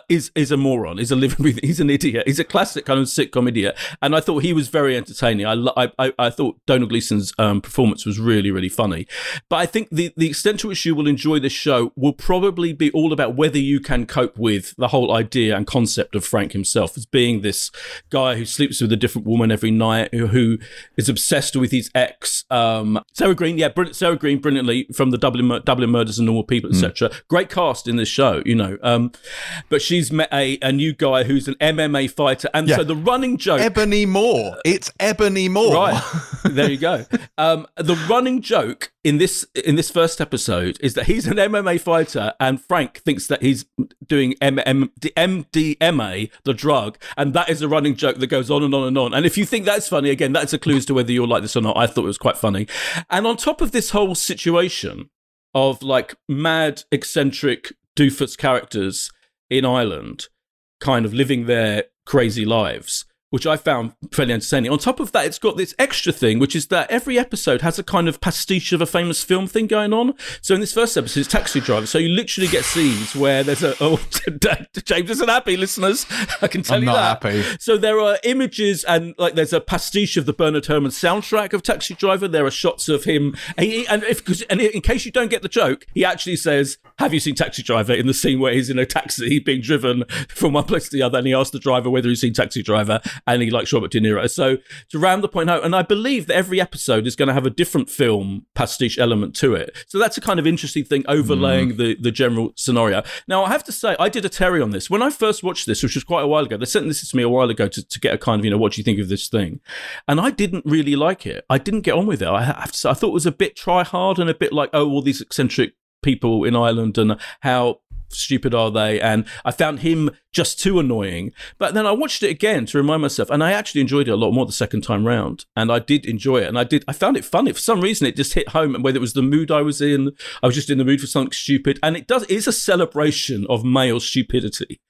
is is a moron. Is a living. He's an idiot. He's a classic kind of sitcom idiot. And I thought he was very entertaining. I I, I, I thought Domhnall Gleeson's um, performance was really really funny. But I think the the extent to which you will enjoy this show will probably be all about whether you can cope with the whole idea and concept of Frank himself as being this guy who sleeps with a different woman every night, who, who is obsessed with his ex. Um, Sarah Greene, yeah, brilliant, Sarah Greene, brilliantly from the Dublin Mur- Dublin Murders and Normal People, etc. Great cast in this show, you know. Um, but she's met a, a new guy who's an MMA fighter, and Yeah. so the running joke. Ebony Moore. It's Ebony Moore. Right [laughs] there, you go. Um, the running joke in this in this first episode is that he's an MMA fighter, and Frank thinks that he's doing M- M- D- MDMA, the drug, and that is a running joke that goes on and on and on. And if you think that's funny, again, that's a clue as to whether you'll like this or not. I thought it was quite funny. And on top of this whole situation of like mad, eccentric doofus characters in Ireland, kind of living their crazy lives, which I found fairly entertaining. On top of that, it's got this extra thing, which is that every episode has a kind of pastiche of a famous film thing going on. So in this first episode, it's Taxi Driver. So you literally get scenes where there's a oh [laughs] James isn't happy, listeners. [laughs] I can tell I'm you not that. happy. So there are images and like there's a pastiche of the Bernard Herrmann soundtrack of Taxi Driver. There are shots of him, and, he, and if and in case you don't get the joke, he actually says, "Have you seen Taxi Driver?" In the scene where he's in a taxi [laughs] being driven from one place to the other, and he asks the driver whether he's seen Taxi Driver, and he likes Robert De Niro. So to round the point out, and I believe that every episode is going to have a different film pastiche element to it. So that's a kind of interesting thing overlaying mm. the the general scenario. Now I have to say, I did a Terri on this when I first watched this, which was quite a while ago. They sent this to me a while ago to, to get a kind of you know what do you think of this thing, and I didn't really like it. I didn't get on with it. I have to say, I thought it was a bit try hard and a bit like oh all these eccentric people in Ireland and how stupid are they? And I found him just too annoying. But then I watched it again to remind myself, and I actually enjoyed it a lot more the second time round. And I did enjoy it, and I did. I found it funny for some reason. It just hit home, and whether it was the mood I was in, I was just in the mood for something stupid. And it does is a celebration of male stupidity,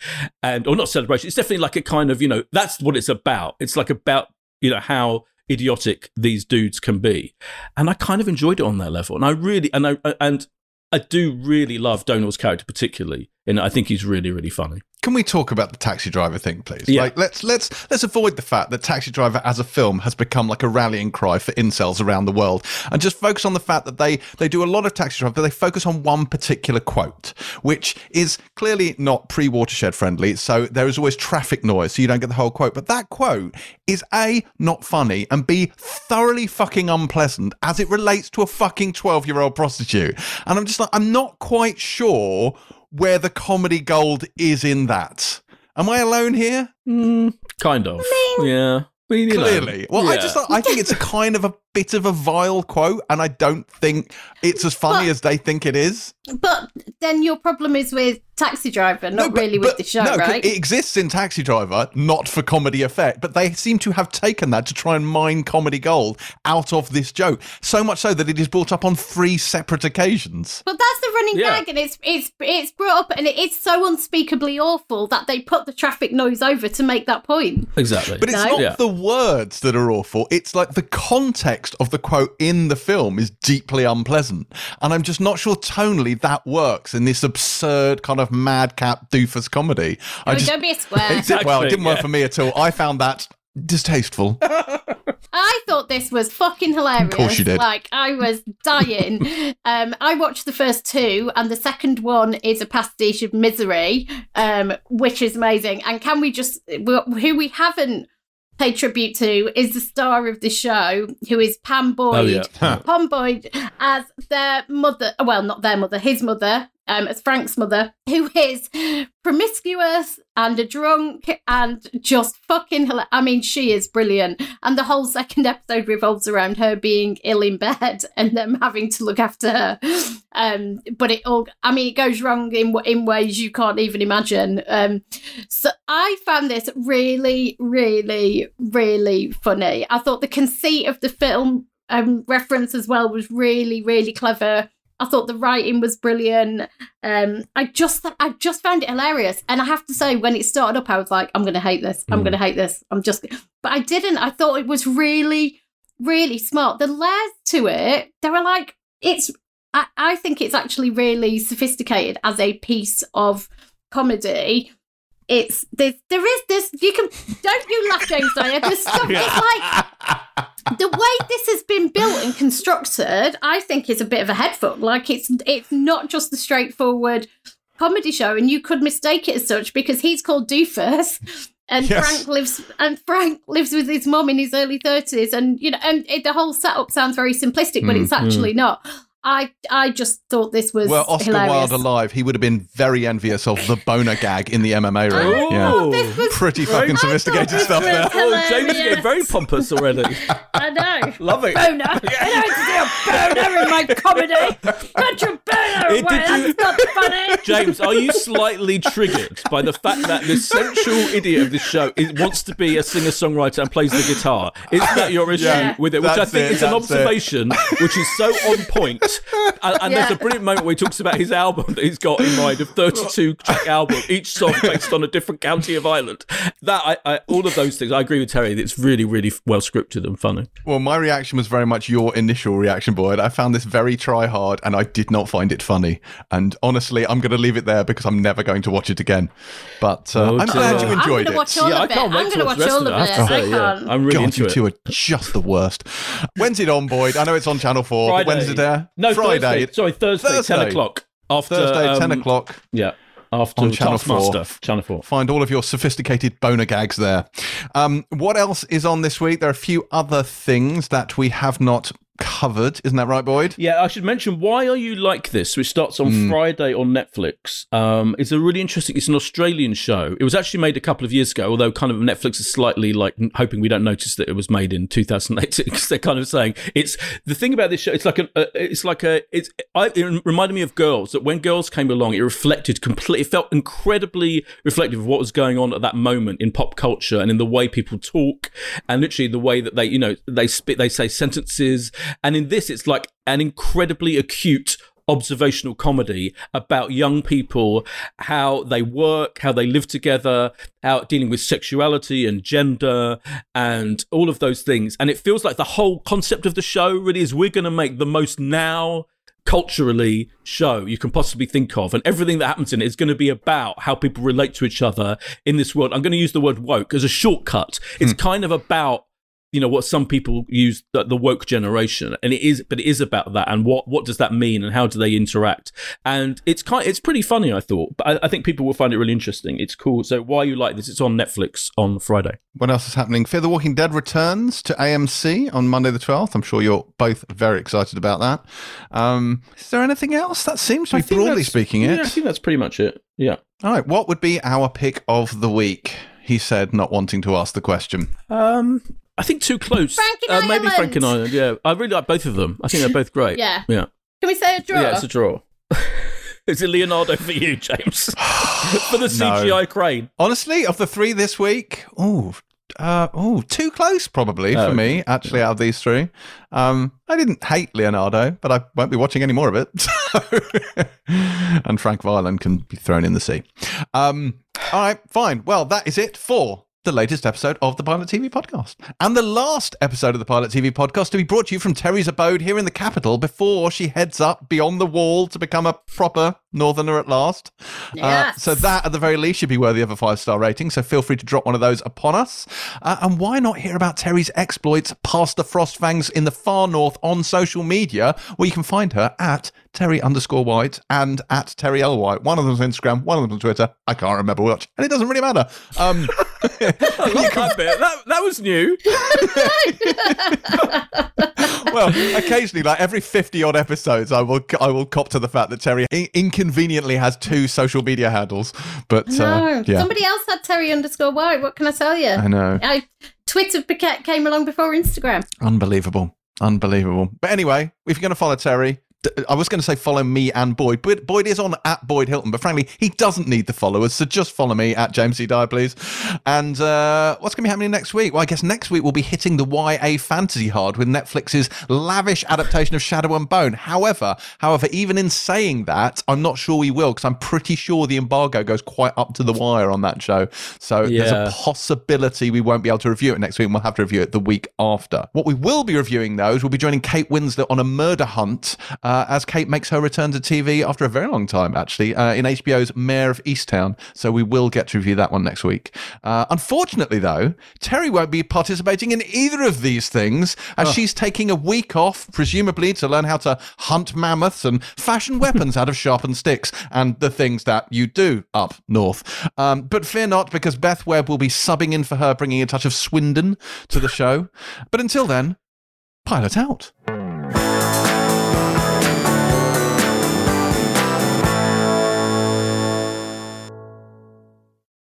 and or not celebration. It's definitely like a kind of you know that's what it's about. It's like about you know how idiotic these dudes can be and i kind of enjoyed it on that level and i really and i and I do really love Domhnall's character particularly, and I think he's really, really funny. Can we talk about the taxi driver thing, please? Yeah. Like, let's let's let's avoid the fact that Taxi Driver as a film has become like a rallying cry for incels around the world, and just focus on the fact that they they do a lot of Taxi Driver, but they focus on one particular quote, which is clearly not pre-watershed friendly. So there is always traffic noise, so you don't get the whole quote. But that quote is a not funny and b thoroughly fucking unpleasant as it relates to a fucking twelve-year-old prostitute. And I'm just like, I'm not quite sure where the comedy gold is in that. Am I alone here? Mm. Kind of. yeah. But, you know, Clearly. Well, I yeah. just I think it's a kind of a bit of a vile quote, and I don't think it's as funny But- as they think it is. But then your problem is with Taxi Driver, not but- really with but- the show, no, right? It exists in Taxi Driver, not for comedy effect, but they seem to have taken that to try and mine comedy gold out of this joke. So much so that it is brought up on three separate occasions. But that's the running Yeah. gag, and it's it's it's brought up, and it is so unspeakably awful that they put the traffic noise over to make that point. Exactly. But it's No. not Yeah. the words that are awful. It's like the context of the quote in the film is deeply unpleasant. And I'm just not sure tonally that works in this absurd kind of madcap doofus comedy. I Oh, just, don't be a square. Exactly, well, it didn't work for me at all. I found that distasteful. [laughs] I thought this was fucking hilarious. Of course you did. Like I was dying. [laughs] um, I watched the first two, and the second one is a pastiche of Misery, um, which is amazing. And can we just who we haven't paid tribute to is the star of the show, who is Pom Boyd. Oh, yeah. Pom Boyd as their mother. Well, not their mother, his mother. Um, as Frank's mother, [laughs] who is promiscuous and a drunk and just fucking. Hila- I mean, she is brilliant, and the whole second episode revolves around her being ill in bed [laughs] and them having to look after her. Um, but it all. I mean, it goes wrong in in ways you can't even imagine. Um, so I found this really, really, really funny. I thought the conceit of the film um, reference as well was really, really clever. I thought the writing was brilliant. Um, I just, I just found it hilarious. And I have to say, when it started up, I was like, I'm going to hate this. I'm Mm. going to hate this. I'm just, but I didn't. I thought it was really, really smart. The layers to it, they were like, it's. I, I think it's actually really sophisticated as a piece of comedy. It's there's there is this you can don't you laugh James Dyer. There's stuff it's like the way this has been built and constructed, I think is a bit of a head fuck. Like it's it's not just the straightforward comedy show, and you could mistake it as such because he's called Doofus. And Yes. Frank lives, and Frank lives with his mom in his early thirties, and you know, and it, the whole setup sounds very simplistic, but Mm, it's actually not. I, I just thought this was Well, Oscar hilarious. Wilde alive, he would have been very envious of the boner gag in the MMA ring. Oh, yeah. Oh, this was Pretty fucking sophisticated this stuff was there. oh James is hilarious. getting very pompous already. [laughs] I know. Love it. boner. I don't to see a boner in my comedy. Put your boner away. did you- That's not funny. James, are you slightly triggered by the fact that the central idiot of this show is, wants to be a singer songwriter and plays the guitar? Is that your issue Yeah. with it? Which I That's think it, is an that's it. observation which is so on point. And, and there's a brilliant moment where he talks about his album that he's got in mind, a 32 track album, each song based on a different county of Ireland. That I, I, all of those things, I agree with Terri. It's really, really well scripted and funny. Well, my reaction was very much your initial reaction, Boyd. I found this very try hard and I did not find it funny. And honestly, I'm going to leave it there because I'm never going to watch it again. But uh, Oh, I'm glad you dear. I'm enjoyed gonna it. watch all yeah, I of it. can't wait I'm to going to watch watch the rest all of of it. it. I have to I say, yeah. can't. I'm really God, into you it. two are just the worst. When's it on, Boyd? I know it's on Channel 4. but When's it there? No, Friday. Thursday. Sorry, Thursday, Thursday. 10 o'clock. After, Thursday, 10 um, o'clock. Yeah, after On Channel 4. Channel 4. Find all of your sophisticated boner gags there. Um, what else is on this week? There are a few other things that we have not covered. Isn't that right, Boyd? Yeah, I should mention why are you like this, which starts on Mm. Friday on Netflix. Um, it's a really interesting. It's an Australian show. It was actually made a couple of years ago, although kind of Netflix is slightly like hoping we don't notice that it was made in 2008 because [laughs] they're kind of saying it's the thing about this show. It's like a, a it's like a it's I, it reminded me of Girls. That when Girls came along, it reflected completely. It felt incredibly reflective of what was going on at that moment in pop culture and in the way people talk and literally the way that they you know they spit they say sentences and in this it's like an incredibly acute observational comedy about young people how they work how they live together how dealing with sexuality and gender and all of those things. And it feels like the whole concept of the show really is we're going to make the most now culturally show you can possibly think of. And everything that happens in it is going to be about how people relate to each other in this world. I'm going to use the word woke as a shortcut. It's hmm. kind of about you know what some people use the, the woke generation and it is but it is about that and what what does that mean and how do they interact and it's kind it's pretty funny i thought but I, I think people will find it really interesting it's cool so why you like this it's on netflix on friday What else is happening? Fear the Walking Dead returns to AMC on Monday the 12th. I'm sure you're both very excited about that. Um, is there anything else? That seems to I be think broadly speaking yeah, it. i think that's pretty much it yeah All right, what would be our pick of the week? He said, not wanting to ask the question. um I think too close. Franken uh, maybe Island. Franken Island. Yeah, I really like both of them. I think they're both great. Yeah. yeah, Can we say a draw? yeah. It's a draw. [laughs] Is it Leonardo for you, James? [sighs] for the CGI crane. Honestly, of the three this week, oh, uh, oh, too close probably Oh, for me. Actually, out of these three, um, I didn't hate Leonardo, but I won't be watching any more of it. [laughs] [laughs] And Frank Violin can be thrown in the sea. Um, all right, fine. Well, that is it for the latest episode of the Pilot TV podcast. And the last episode of the Pilot TV podcast to be brought to you from Terri's abode here in the capital before she heads up beyond the wall to become a proper northerner at last. Uh, so that, at the very least, should be worthy of a five star rating. So feel free to drop one of those upon us. Uh, and why not hear about Terri's exploits past the Frostfangs in the far north on social media, where you can find her at Terri underscore White and at Terri L White. One of them's on Instagram, one of them's on Twitter. I can't remember which, and it doesn't really matter. Um, I [laughs] like that bit. That, that was new. [laughs] well, occasionally, like every fifty odd episodes, I will I will cop to the fact that Terri in- inconveniently has two social media handles. But no, uh, yeah, somebody else had Terri underscore White. What can I tell you? I know. I Twitter came along before Instagram. Unbelievable. Unbelievable. But anyway, if you're going to follow Terri, I was going to say follow me and Boyd. Boyd. Boyd is on at Boyd Hilton, but frankly, he doesn't need the followers. So just follow me at James C. Dyer, please. And uh, what's going to be happening next week? Well, I guess next week we'll be hitting the YA fantasy hard with Netflix's lavish adaptation of Shadow and Bone. However, however, even in saying that, I'm not sure we will because I'm pretty sure the embargo goes quite up to the wire on that show. So there's a possibility we won't be able to review it next week and we'll have to review it the week after. What we will be reviewing, though, is we'll be joining Kate Winslet on a murder hunt uh, as Kate makes her return to TV after a very long time, actually, uh, in HBO's Mare of Easttown. So we will get to review that one next week. Uh, unfortunately, though, Terri won't be participating in either of these things as she's taking a week off, presumably to learn how to hunt mammoths and fashion weapons out of sharpened sticks and the things that you do up north. Um, but fear not, because Beth Webb will be subbing in for her, bringing a touch of Swindon to the show. But until then, pilot out.